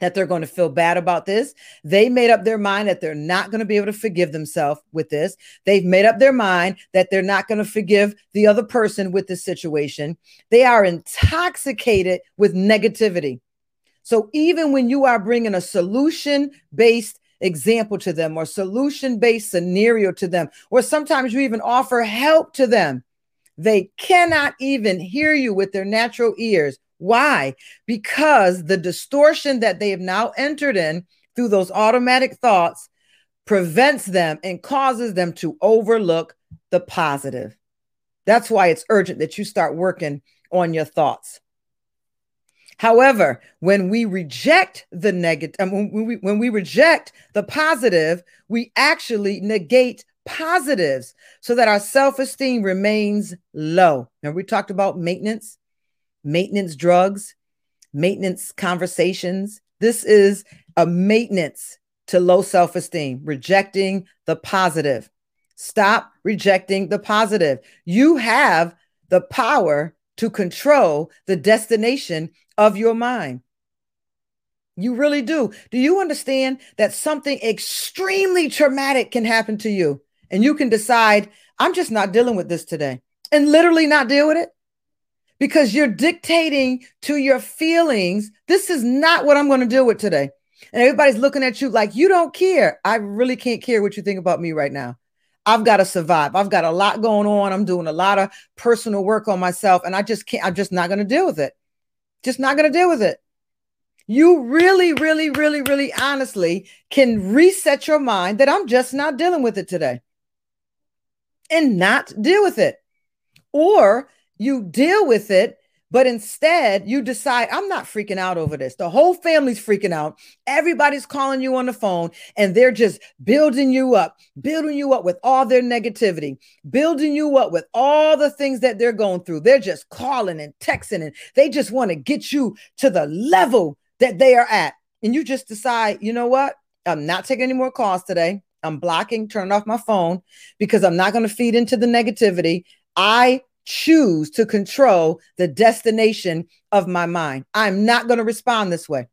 that they're going to feel bad about this. They made up their mind that they're not going to be able to forgive themselves with this. They've made up their mind that they're not going to forgive the other person with this situation. They are intoxicated with negativity. So even when you are bringing a solution based example to them or solution based scenario to them, or sometimes you even offer help to them, they cannot even hear you with their natural ears why? Because the distortion that they have now entered in through those automatic thoughts prevents them and causes them to overlook the positive. That's why it's urgent that you start working on your thoughts. However, when we reject the negative, um, when, we, when we reject the positive, we actually negate positives so that our self esteem remains low. Now, we talked about maintenance maintenance drugs, maintenance conversations. This is a maintenance to low self esteem, rejecting the positive. Stop rejecting the positive. You have the power to control the destination of your mind. You really do. Do you understand that something extremely traumatic can happen to you and you can decide, I'm just not dealing with this today and literally not deal with it? because you're dictating to your feelings. This is not what I'm going to deal with today. And everybody's looking at you like you don't care. I really can't care what you think about me right now. I've got to survive. I've got a lot going on. I'm doing a lot of personal work on myself, and I just can't, I'm just not going to deal with it. Just not going to deal with it. You really, really, really, really honestly can reset your mind that I'm just not dealing with it today and not deal with it. Or you deal with it but instead, you decide, I'm not freaking out over this. The whole family's freaking out. Everybody's calling you on the phone and they're just building you up, building you up with all their negativity, building you up with all the things that they're going through. They're just calling and texting and they just want to get you to the level that they are at. And you just decide, you know what? I'm not taking any more calls today. I'm blocking, turning off my phone because I'm not going to feed into the negativity. I choose to control the destination of my mind. I'm not going to respond this way.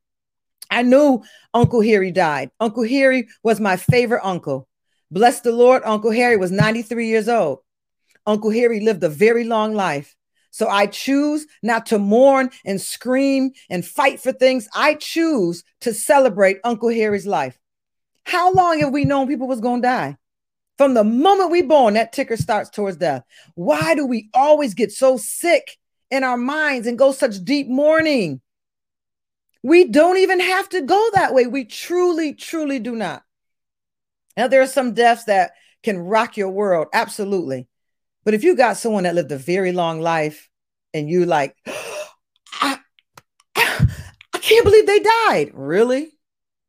I knew Uncle Harry died. Uncle Harry was my favorite uncle. Bless the Lord, Uncle Harry was 93 years old. Uncle Harry lived a very long life. So I choose not to mourn and scream and fight for things. I choose to celebrate Uncle Harry's life. How long have we known people was going to die? From the moment we born, that ticker starts towards death. Why do we always get so sick in our minds and go such deep mourning? We don't even have to go that way. We truly, truly do not. Now, there are some deaths that can rock your world, absolutely. But if you got someone that lived a very long life and you like, I, I can't believe they died. Really?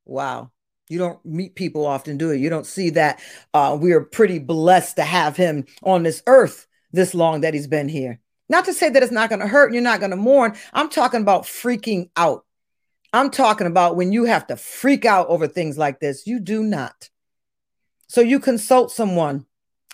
Wow. You don't meet people often, do it? You don't see that. Uh, we are pretty blessed to have him on this earth this long that he's been here. Not to say that it's not going to hurt you're not going to mourn. I'm talking about freaking out. I'm talking about when you have to freak out over things like this. You do not. So you consult someone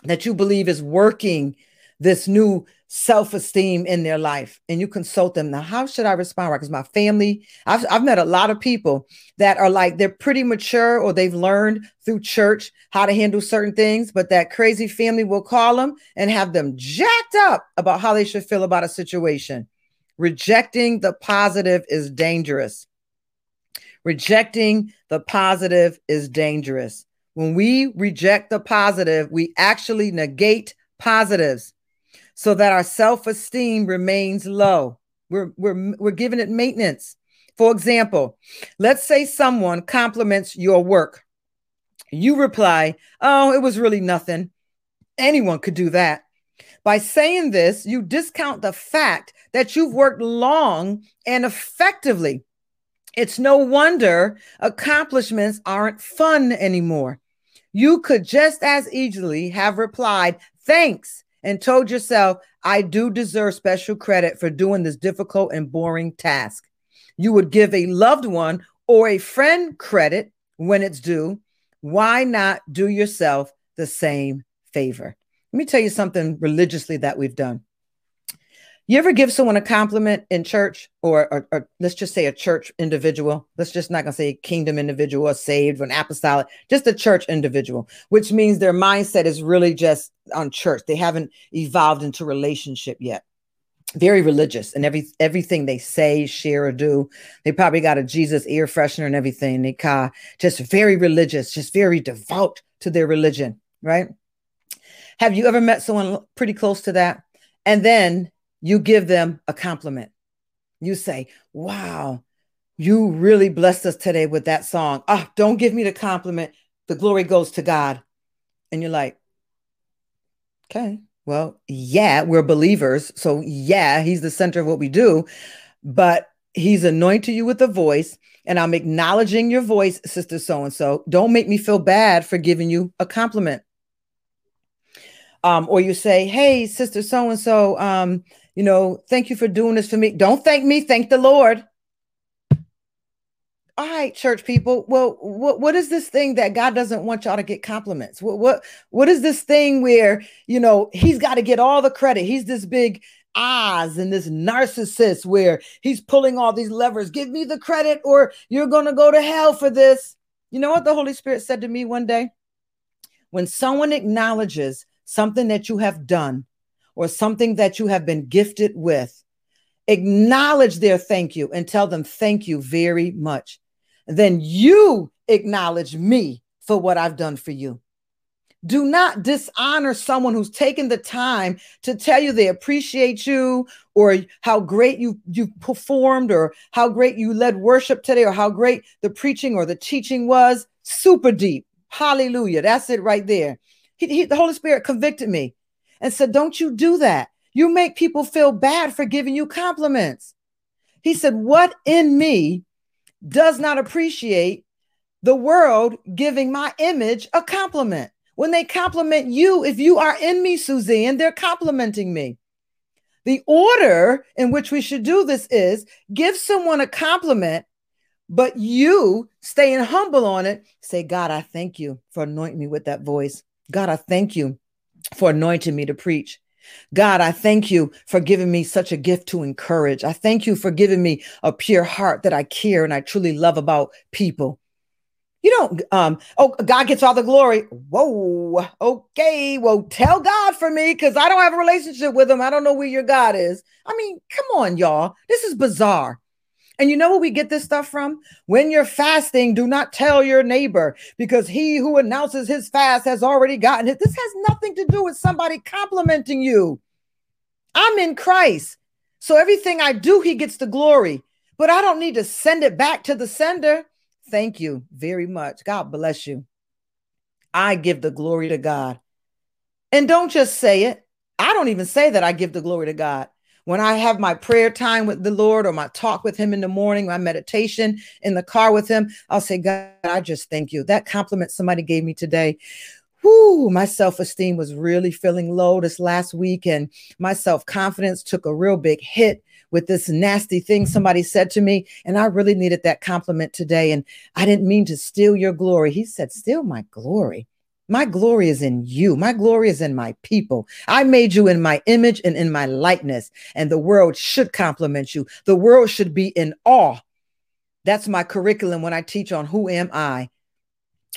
that you believe is working this new self-esteem in their life and you consult them. Now how should i respond right? Because my family I've, I've met a lot of people that are like they're pretty mature or they've learned through church how to handle certain things but that crazy family will call them and have them jacked up about how they should feel about a situation. Rejecting the positive is dangerous. Rejecting the positive is dangerous. When we reject the positive we actually negate positives so that our self-esteem remains low. We're, we're, we're giving it maintenance. For example, let's say someone compliments your work. You reply, Oh, it was really nothing. Anyone could do that. By saying this, you discount the fact that you've worked long and effectively. It's no wonder accomplishments aren't fun anymore. You could just as easily have replied, Thanks, and told yourself, I do deserve special credit for doing this difficult and boring task. You would give a loved one or a friend credit when it's due. Why not do yourself the same favor? Let me tell you something religiously that we've done. You ever give someone a compliment in church, or, or, or, let's just say a church individual? Let's just not gonna say kingdom individual or saved or an apostolic, just a church individual, which means their mindset is really just on church. They haven't evolved into relationship yet. Very religious and every everything they say, share, or do. They probably got a Jesus ear freshener and everything. They ca just very religious, just very devout to their religion, right? Have you ever met someone pretty close to that? And then you give them a compliment. You say, Wow, you really blessed us today with that song. Ah, oh, don't give me the compliment. The glory goes to God. And you're like, Okay, well, yeah, we're believers. So, yeah, he's the center of what we do, but he's anointed you with a voice. And I'm acknowledging your voice, sister so and so. Don't make me feel bad for giving you a compliment. Um, or you say, Hey, sister so and so, you know, thank you for doing this for me. Don't thank me, thank the Lord. All right, church people. Well, what what is this thing that God doesn't want y'all to get compliments? What what what is this thing where you know he's got to get all the credit? He's this big Oz and this narcissist where he's pulling all these levers. Give me the credit, or you're gonna go to hell for this. You know what the Holy Spirit said to me one day? When someone acknowledges something that you have done, or something that you have been gifted with, acknowledge their thank you and tell them thank you very much. Then you acknowledge me for what I've done for you. Do not dishonor someone who's taken the time to tell you they appreciate you or how great you you performed or how great you led worship today or how great the preaching or the teaching was. Super deep. Hallelujah. That's it right there. He, he, the Holy Spirit convicted me and said, Don't you do that. You make people feel bad for giving you compliments. He said, What in me does not appreciate the world giving my image a compliment? When they compliment you, if you are in me, Suzanne, they're complimenting me. The order in which we should do this is give someone a compliment, but you staying humble on it. Say, God, I thank you for anointing me with that voice. God, I thank you for anointing me to preach. God, I thank you for giving me such a gift to encourage. I thank you for giving me a pure heart that I care and I truly love about people. You don't, um, oh, God gets all the glory. Whoa, okay. Well, tell God for me because I don't have a relationship with him. I don't know where your God is. I mean, come on, y'all. This is bizarre. And you know where we get this stuff from? When you're fasting, do not tell your neighbor because he who announces his fast has already gotten it. This has nothing to do with somebody complimenting you. I'm in Christ. So everything I do, he gets the glory, but I don't need to send it back to the sender. Thank you very much. God bless you. I give the glory to God. And don't just say it. I don't even say that I give the glory to God when I have my prayer time with the Lord or my talk with Him in the morning, my meditation in the car with Him, I'll say, God, I just thank you. That compliment somebody gave me today. Whoo, my self esteem was really feeling low this last week, and my self confidence took a real big hit with this nasty thing somebody said to me. And I really needed that compliment today. And I didn't mean to steal your glory. He said, Steal my glory. My glory is in you. My glory is in my people. I made you in my image and in my likeness, and the world should compliment you. The world should be in awe. That's my curriculum when I teach on who am I.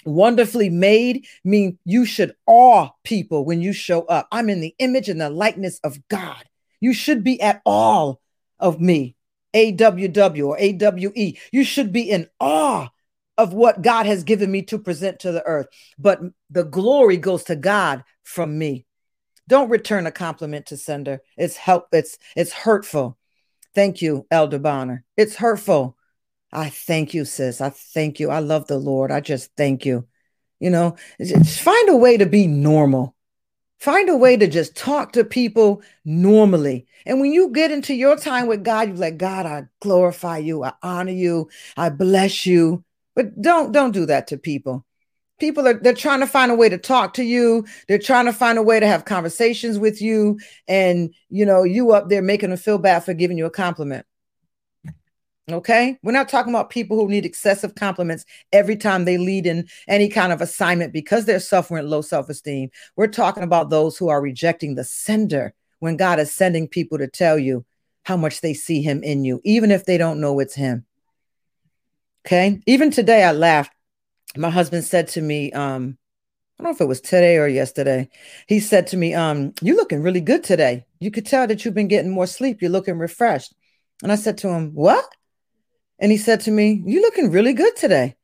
Wonderfully made mean you should awe people when you show up. I'm in the image and the likeness of God. You should be at all of me. AWW or AWE. You should be in awe of what God has given me to present to the earth. But the glory goes to God from me. Don't return a compliment to sender. It's help. It's it's hurtful. Thank you, Elder Bonner. It's hurtful. I thank you, sis. I thank you. I love the Lord. I just thank you. You know, just find a way to be normal. Find a way to just talk to people normally. And when you get into your time with God, you're like, God, I glorify you, I honor you, I bless you. But don't don't do that to people. People are they're trying to find a way to talk to you. They're trying to find a way to have conversations with you. And you know, you up there making them feel bad for giving you a compliment. Okay. We're not talking about people who need excessive compliments every time they lead in any kind of assignment because they're suffering low self esteem. We're talking about those who are rejecting the sender when God is sending people to tell you how much they see Him in you, even if they don't know it's Him. Okay. Even today, I laughed. My husband said to me, um, I don't know if it was today or yesterday. He said to me, um, You're looking really good today. You could tell that you've been getting more sleep. You're looking refreshed. And I said to him, What? And he said to me, You're looking really good today.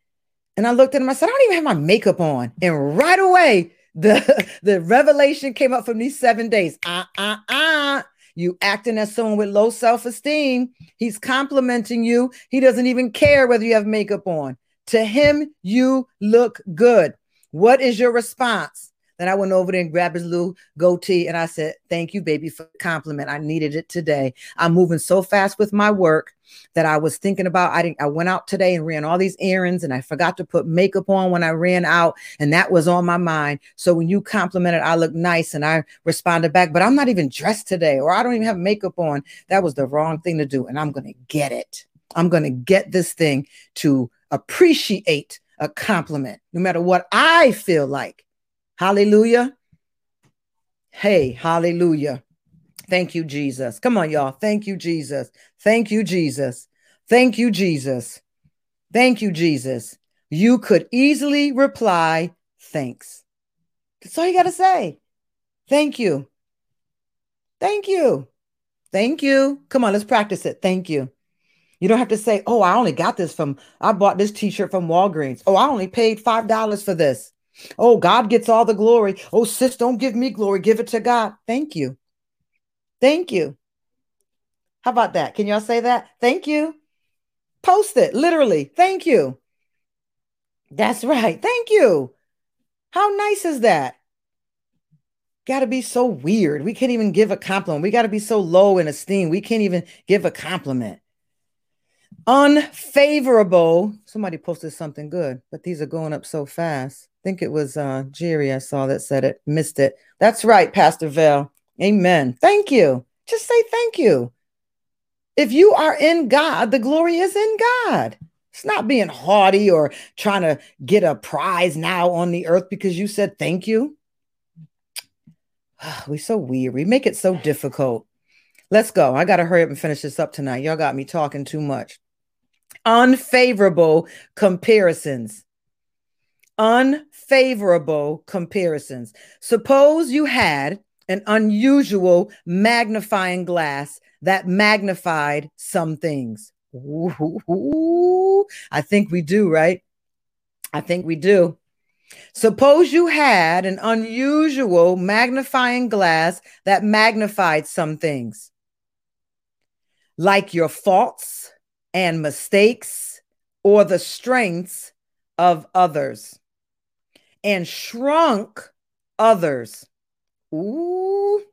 And I looked at him, I said, I don't even have my makeup on. And right away, the, the revelation came up from these seven days. Uh, uh, uh. You acting as someone with low self esteem. He's complimenting you. He doesn't even care whether you have makeup on. To him, you look good. What is your response? Then I went over there and grabbed his little goatee and I said, Thank you, baby, for the compliment. I needed it today. I'm moving so fast with my work that I was thinking about. I didn't I went out today and ran all these errands and I forgot to put makeup on when I ran out, and that was on my mind. So when you complimented, I look nice and I responded back, but I'm not even dressed today, or I don't even have makeup on. That was the wrong thing to do. And I'm gonna get it. I'm gonna get this thing to appreciate a compliment, no matter what I feel like. Hallelujah. Hey, hallelujah. Thank you, Jesus. Come on, y'all. Thank you, Jesus. Thank you, Jesus. Thank you, Jesus. Thank you, Jesus. You could easily reply, thanks. That's all you got to say. Thank you. Thank you. Thank you. Come on, let's practice it. Thank you. You don't have to say, oh, I only got this from, I bought this t shirt from Walgreens. Oh, I only paid $5 for this. Oh, God gets all the glory. Oh, sis, don't give me glory. Give it to God. Thank you. Thank you. How about that? Can y'all say that? Thank you. Post it literally. Thank you. That's right. Thank you. How nice is that? Got to be so weird. We can't even give a compliment. We got to be so low in esteem. We can't even give a compliment. Unfavorable. Somebody posted something good, but these are going up so fast think it was uh, Jerry I saw that said it, missed it. That's right, Pastor Vel. Amen. Thank you. Just say thank you. If you are in God, the glory is in God. It's not being haughty or trying to get a prize now on the earth because you said thank you. We're so weird. We make it so difficult. Let's go. I got to hurry up and finish this up tonight. Y'all got me talking too much. Unfavorable comparisons unfavorable comparisons. Suppose you had an unusual magnifying glass that magnified some things. Ooh, I think we do, right? I think we do. Suppose you had an unusual magnifying glass that magnified some things, like your faults and mistakes or the strengths of others and shrunk others. Ooh,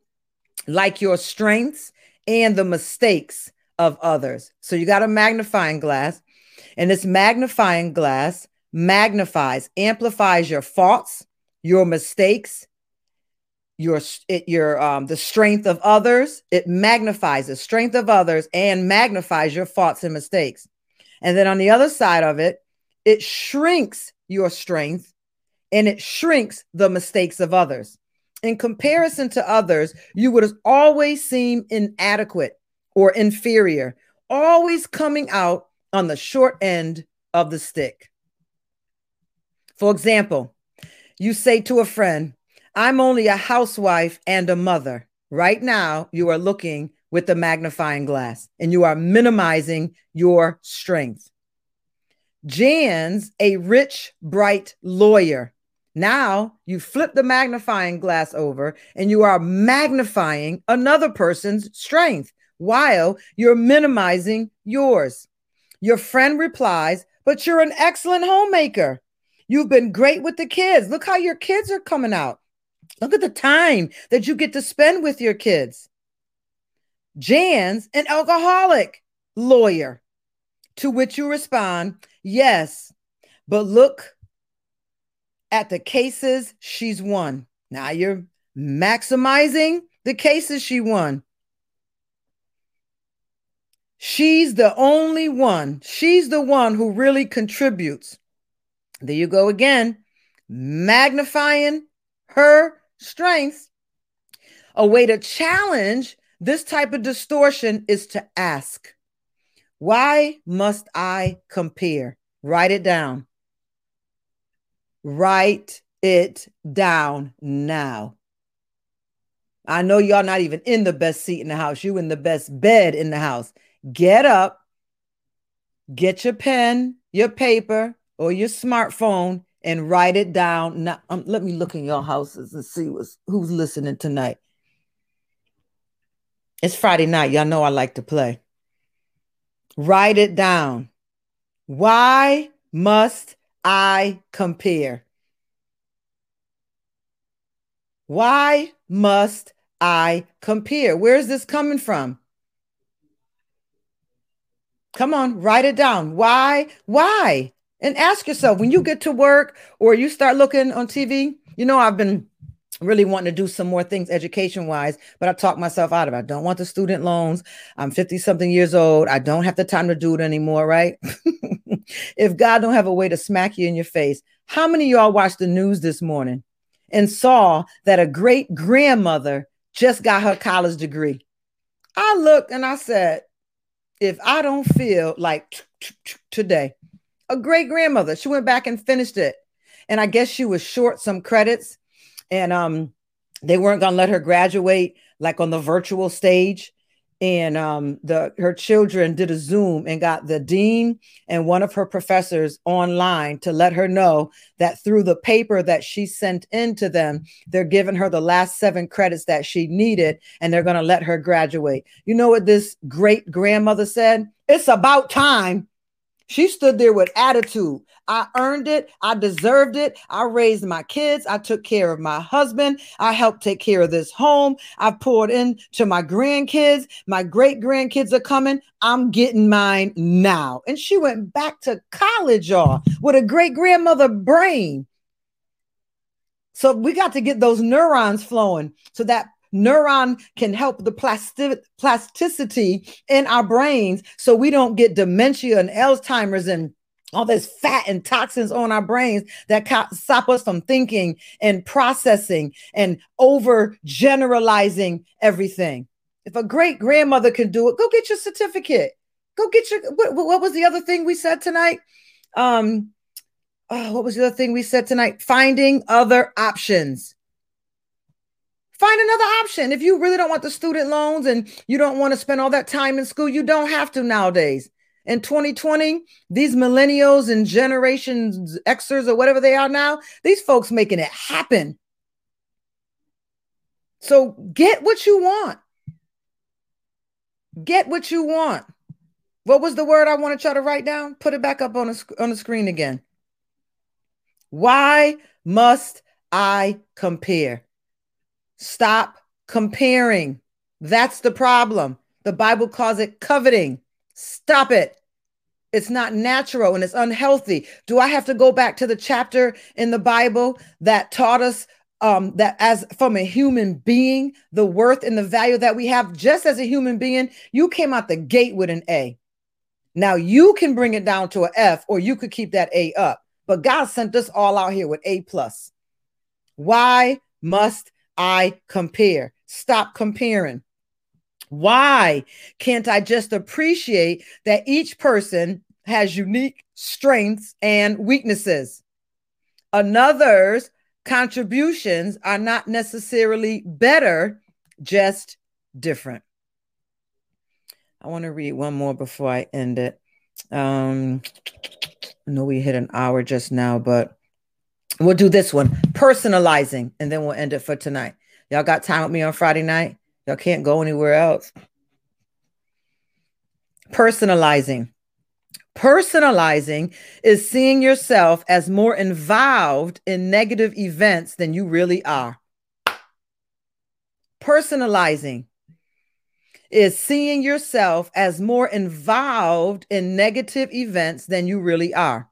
like your strengths and the mistakes of others. So you got a magnifying glass, and this magnifying glass magnifies, amplifies your faults, your mistakes, your it, your um the strength of others. It magnifies the strength of others and magnifies your faults and mistakes. And then on the other side of it, it shrinks your strength and it shrinks the mistakes of others. In comparison to others, you would always seem inadequate or inferior, always coming out on the short end of the stick. For example, you say to a friend, I'm only a housewife and a mother. Right now, you are looking with the magnifying glass and you are minimizing your strength. Jan's a rich, bright lawyer Now you flip the magnifying glass over and you are magnifying another person's strength while you're minimizing yours. Your friend replies, But you're an excellent homemaker. You've been great with the kids. Look how your kids are coming out. Look at the time that you get to spend with your kids. Jan's an alcoholic lawyer, to which you respond, Yes, but look at the cases she's won. Now you're maximizing the cases she won. She's the only one. She's the one who really contributes. There you go again, magnifying her strengths. A way to challenge this type of distortion is to ask, Why must I compare? Write it down. Write it down now. I know y'all not even in the best seat in the house. You in the best bed in the house. Get up, get your pen, your paper, or your smartphone and write it down. Now, um, let me look in your houses and see what's, who's listening tonight. It's Friday night. Y'all know I like to play. Write it down. Why must I compare? Why must I compare? Where is this coming from? Come on, write it down. Why? Why? And ask yourself when you get to work or you start looking on TV, you know, I've been really wanting to do some more things education wise, but I talked myself out of it. I don't want the student loans. I'm 50 something years old. I don't have the time to do it anymore, right? if God don't have a way to smack you in your face, how many y'all watched the news this morning and saw that a great grandmother just got her college degree? I looked and I said, if I don't feel like today, a great grandmother, she went back and finished it. And I guess she was short some credits and um they weren't going to let her graduate like on the virtual stage and um, the her children did a Zoom and got the dean and one of her professors online to let her know that through the paper that she sent in to them, they're giving her the last seven credits that she needed, and they're going to let her graduate. You know what this great grandmother said? It's about time. She stood there with attitude. I earned it. I deserved it. I raised my kids. I took care of my husband. I helped take care of this home. I poured into my grandkids. My great grandkids are coming. I'm getting mine now. And she went back to college, y'all, with a great grandmother brain. So we got to get those neurons flowing so that neuron can help the plastic plasticity in our brains so we don't get dementia and Alzheimer's and all this fat and toxins on our brains that stop us from thinking and processing and over generalizing everything. If a great grandmother can do it, go get your certificate. Go get your what, what was the other thing we said tonight? Um, oh, what was the other thing we said tonight? Finding other options. Find another option. If you really don't want the student loans and you don't want to spend all that time in school, you don't have to nowadays. In 2020, these millennials and generations Xers or whatever they are now, these folks making it happen. So get what you want. Get what you want. What was the word I want to try to write down? Put it back up on, a, on the screen again. Why must I compare? Stop comparing. That's the problem. The Bible calls it coveting. Stop it. It's not natural and it's unhealthy. Do I have to go back to the chapter in the Bible that taught us um, that as from a human being, the worth and the value that we have, just as a human being, you came out the gate with an A. Now you can bring it down to an F, or you could keep that A up. But God sent us all out here with A plus. Why must I compare. Stop comparing. Why can't I just appreciate that each person has unique strengths and weaknesses? Another's contributions are not necessarily better, just different. I want to read one more before I end it. Um, I know we hit an hour just now, but We'll do this one personalizing, and then we'll end it for tonight. Y'all got time with me on Friday night? Y'all can't go anywhere else. Personalizing. Personalizing is seeing yourself as more involved in negative events than you really are. Personalizing is seeing yourself as more involved in negative events than you really are.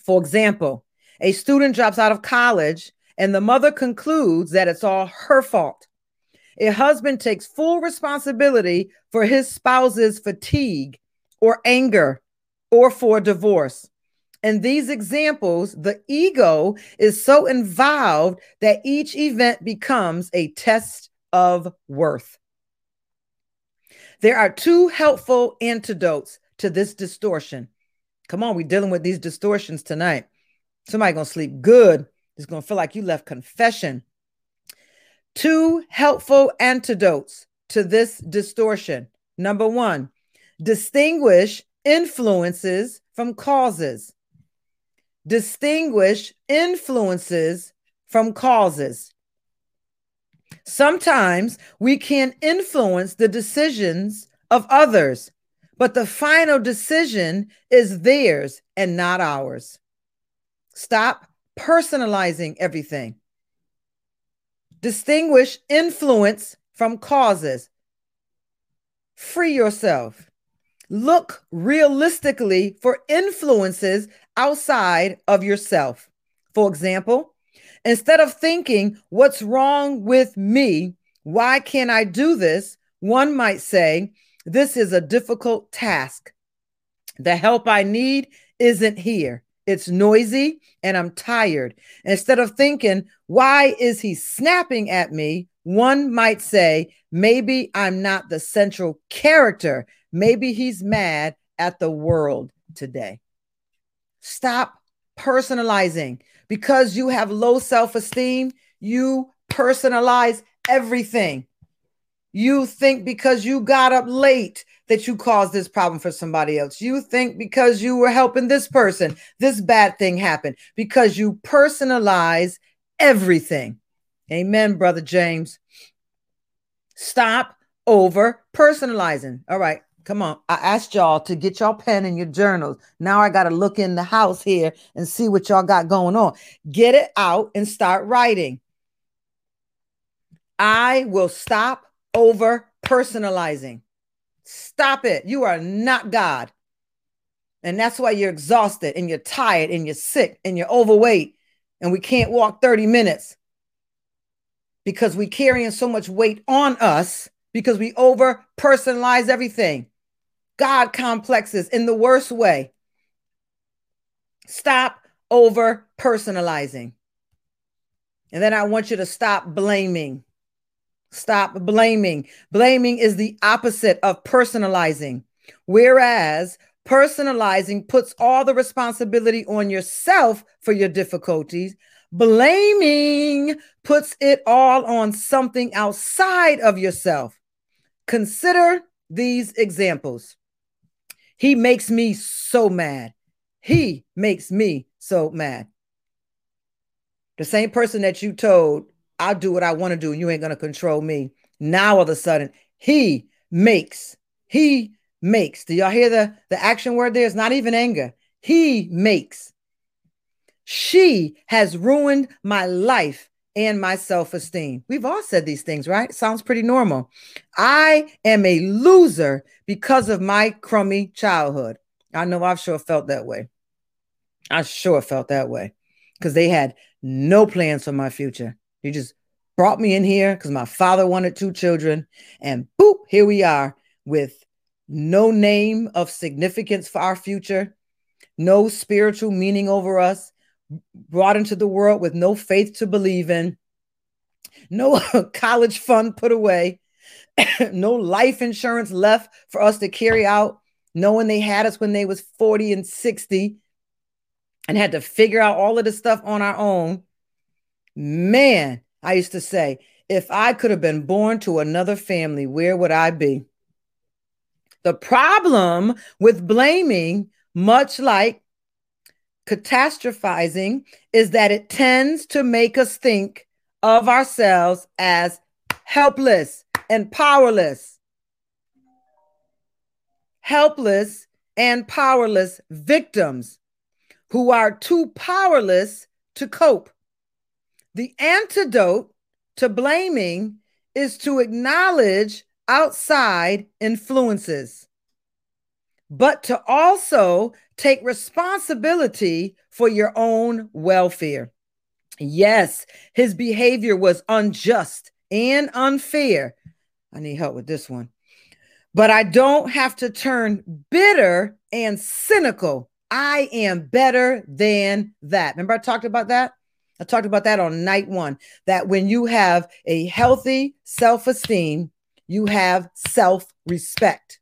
For example, a student drops out of college and the mother concludes that it's all her fault. A husband takes full responsibility for his spouse's fatigue or anger or for divorce. In these examples, the ego is so involved that each event becomes a test of worth. There are two helpful antidotes to this distortion. Come on, we're dealing with these distortions tonight. Somebody gonna sleep good. It's gonna feel like you left confession. Two helpful antidotes to this distortion. Number one, distinguish influences from causes. Distinguish influences from causes. Sometimes we can influence the decisions of others, but the final decision is theirs and not ours. Stop personalizing everything. Distinguish influence from causes. Free yourself. Look realistically for influences outside of yourself. For example, Instead of thinking, what's wrong with me? Why can't I do this? One might say, this is a difficult task. The help I need isn't here. It's noisy and I'm tired. Instead of thinking, why is he snapping at me? One might say, maybe I'm not the central character. Maybe he's mad at the world today. Stop personalizing because you have low self esteem, you personalize everything. You think because you got up late that you caused this problem for somebody else. You think because you were helping this person, this bad thing happened because you personalize everything. Amen, Brother James. Stop over personalizing. All right. Come on. I asked y'all to get y'all pen and your journals. Now I got to look in the house here and see what y'all got going on. Get it out and start writing. I will stop over personalizing. Stop it. You are not God. And that's why you're exhausted and you're tired and you're sick and you're overweight and we can't walk 30 minutes because we're carrying so much weight on us because we over personalize everything. God complexes in the worst way. Stop over personalizing. And then I want you to stop blaming. Stop blaming. Blaming is the opposite of personalizing. Whereas personalizing puts all the responsibility on yourself for your difficulties, blaming puts it all on something outside of yourself. Consider these examples. He makes me so mad. He makes me so mad. The same person that you told, I'll do what I want to do, and you ain't going to control me. Now all of a sudden, he makes, he makes. Do y'all hear the, the action word there? It's not even anger. He makes. She has ruined my life and my self esteem. We've all said these things, right? Sounds pretty normal. I am a loser because of my crummy childhood. I know I've sure felt that way. I sure felt that way because they had no plans for my future. They just brought me in here because my father wanted two children, and boop, here we are with no name of significance for our future, no spiritual meaning over us, brought into the world with no faith to believe in, no college fund put away, no life insurance left for us to carry out, knowing they had us when they was 40 and 60 and had to figure out all of this stuff on our own. Man, I used to say, if I could have been born to another family, where would I be? The problem with blaming, much like Catastrophizing is that it tends to make us think of ourselves as helpless and powerless. Helpless and powerless victims who are too powerless to cope. The antidote to blaming is to acknowledge outside influences, but to also take responsibility for your own welfare. Yes, his behavior was unjust and unfair. I need help with this one. But I don't have to turn bitter and cynical. I am better than that. Remember, I talked about that? I talked about that on night one that when you have a healthy self esteem, you have self respect.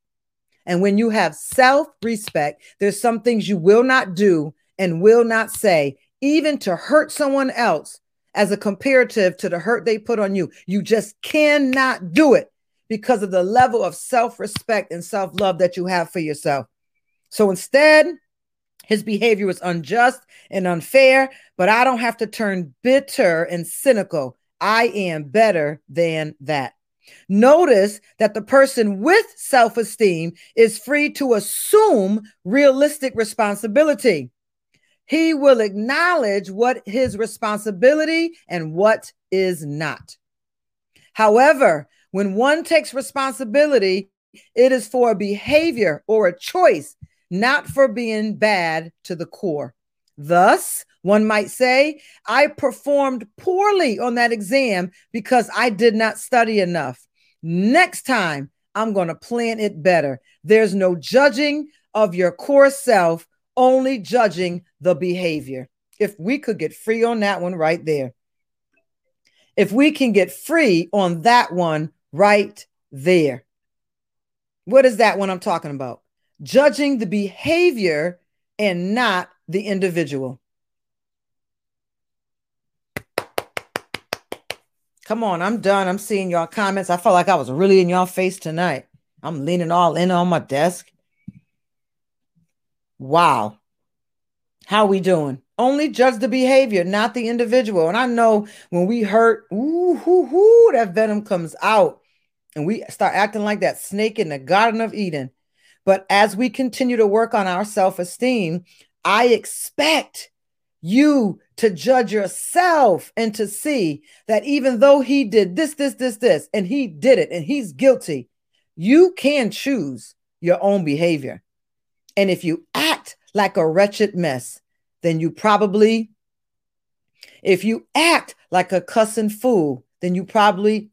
And when you have self respect, there's some things you will not do and will not say, even to hurt someone else as a comparative to the hurt they put on you. You just cannot do it because of the level of self respect and self love that you have for yourself. So instead, his behavior was unjust and unfair, but I don't have to turn bitter and cynical. I am better than that. Notice that the person with self esteem is free to assume realistic responsibility. He will acknowledge what his responsibility and what is not. However, when one takes responsibility, it is for a behavior or a choice, not for being bad to the core. Thus, one might say, I performed poorly on that exam because I did not study enough. Next time, I'm going to plan it better. There's no judging of your core self only judging the behavior. If we could get free on that one right there. If we can get free on that one right there. What is that one I'm talking about? Judging the behavior and not the individual. Come on, I'm done. I'm seeing y'all comments. I felt like I was really in y'all face tonight. I'm leaning all in on my desk. Wow. How we doing? Only judge the behavior, not the individual. And I know when we hurt, ooh, hoo, hoo, that venom comes out and we start acting like that snake in the Garden of Eden. But as we continue to work on our self esteem, I expect you to judge yourself and to see that even though he did this, this, this, this, and he did it and he's guilty, you can choose your own behavior. And if you act like a wretched mess, then you probably, if you act like a cussing fool, then you probably,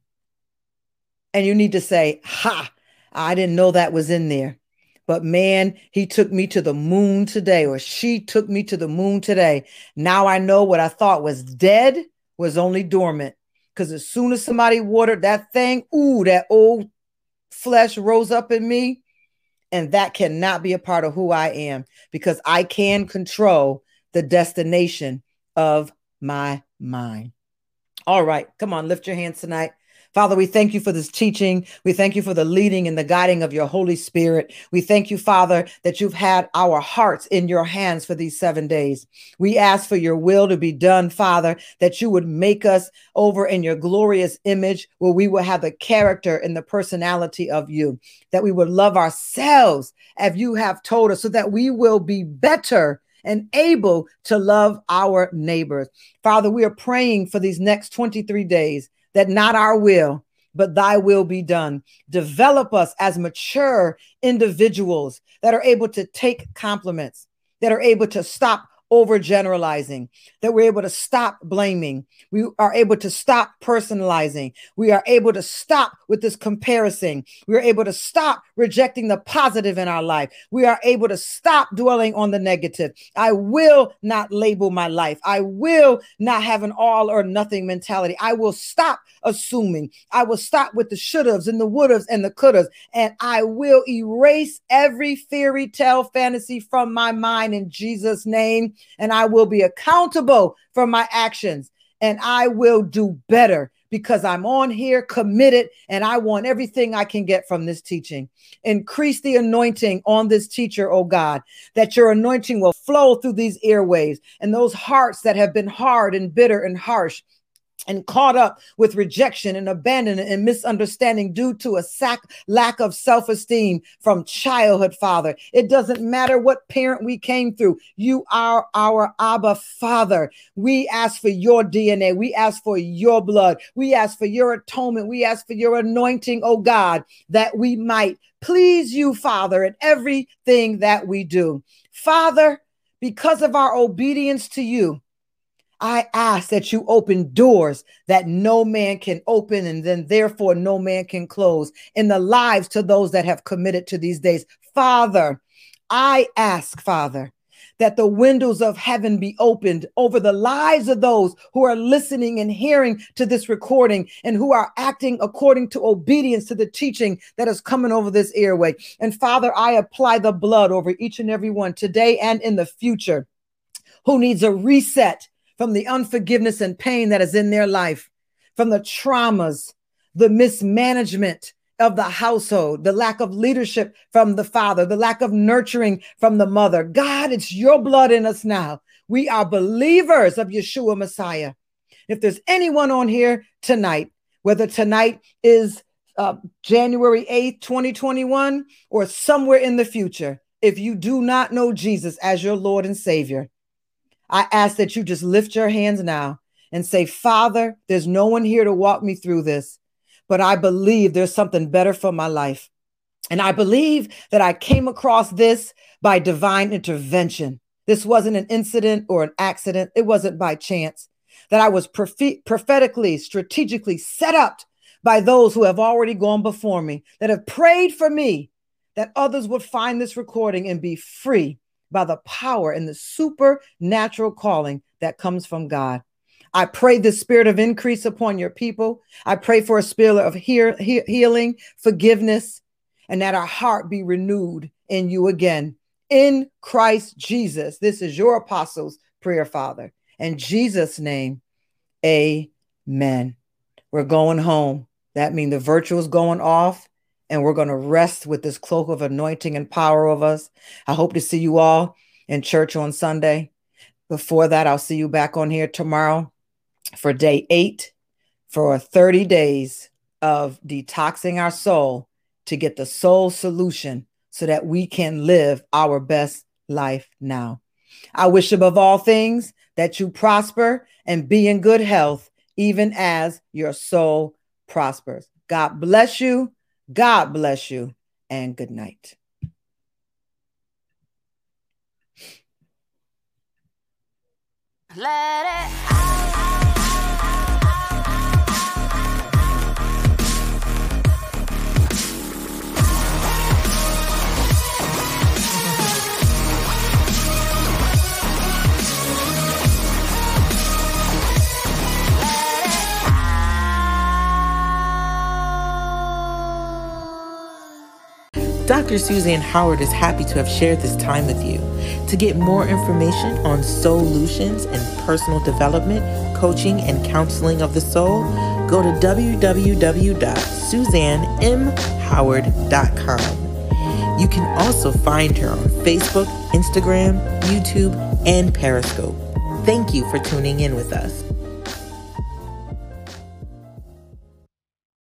and you need to say, Ha, I didn't know that was in there. But man, he took me to the moon today, or she took me to the moon today. Now I know what I thought was dead was only dormant. Because as soon as somebody watered that thing, ooh, that old flesh rose up in me. And that cannot be a part of who I am because I can control the destination of my mind. All right, come on, lift your hands tonight. Father, we thank you for this teaching. We thank you for the leading and the guiding of your Holy Spirit. We thank you, Father, that you've had our hearts in your hands for these seven days. We ask for your will to be done, Father, that you would make us over in your glorious image where we will have the character and the personality of you, that we would love ourselves as you have told us, so that we will be better and able to love our neighbors. Father, we are praying for these next 23 days that not our will, but thy will be done. Develop us as mature individuals that are able to take compliments, that are able to stop overgeneralizing, that we're able to stop blaming. We are able to stop personalizing. We are able to stop with this comparison. We are able to stop rejecting the positive in our life. We are able to stop dwelling on the negative. I will not label my life. I will not have an all or nothing mentality. I will stop assuming. I will stop with the should haves and the would haves and the could haves. And I will erase every fairy tale fantasy from my mind in Jesus' name and I will be accountable for my actions. and I will do better because I'm on here committed and I want everything I can get from this teaching. Increase the anointing on this teacher, oh God, that your anointing will flow through these airways and those hearts that have been hard and bitter and harsh and caught up with rejection and abandonment and misunderstanding due to a lack of self esteem from childhood, Father. It doesn't matter what parent we came through, you are our Abba Father. We ask for your DNA, we ask for your blood, we ask for your atonement, we ask for your anointing, oh God, that we might please you, Father, in everything that we do. Father, because of our obedience to you, I ask that you open doors that no man can open and then therefore no man can close in the lives to those that have committed to these days. Father, I ask, Father, that the windows of heaven be opened over the lives of those who are listening and hearing to this recording and who are acting according to obedience to the teaching that is coming over this airway. And Father, I apply the blood over each and every one today and in the future who needs a reset from the unforgiveness and pain that is in their life, from the traumas, the mismanagement of the household, the lack of leadership from the father, the lack of nurturing from the mother. God, it's your blood in us now. We are believers of Yeshua Messiah. If there's anyone on here tonight, whether tonight is uh, January 8th, 2021, or somewhere in the future, if you do not know Jesus as your Lord and Savior, I ask that you just lift your hands now and say, Father, there's no one here to walk me through this, but I believe there's something better for my life. And I believe that I came across this by divine intervention. This wasn't an incident or an accident, it wasn't by chance. That I was prophet- prophetically, strategically set up by those who have already gone before me, that have prayed for me, that others would find this recording and be free by the power and the supernatural calling that comes from God. I pray the spirit of increase upon your people. I pray for a spirit of healing, forgiveness, and that our heart be renewed in you again. In Christ Jesus. This is your apostles' prayer, Father. In Jesus' name, amen. We're going home. That means the virtual is going off and we're going to rest with this cloak of anointing and power of us. I hope to see you all in church on Sunday. Before that, I'll see you back on here tomorrow for day eight for 30 days of detoxing our soul to get the soul solution so that we can live our best life now. I wish above all things that you prosper and be in good health, even as your soul prospers. God bless you. God bless you and good night. Let it out. Dr. Suzanne Howard is happy to have shared this time with you. To get more information on solutions and personal development, coaching, and counseling of the soul, go to www.suzannemhoward.com. You can also find her on Facebook, Instagram, YouTube, and Periscope. Thank you for tuning in with us.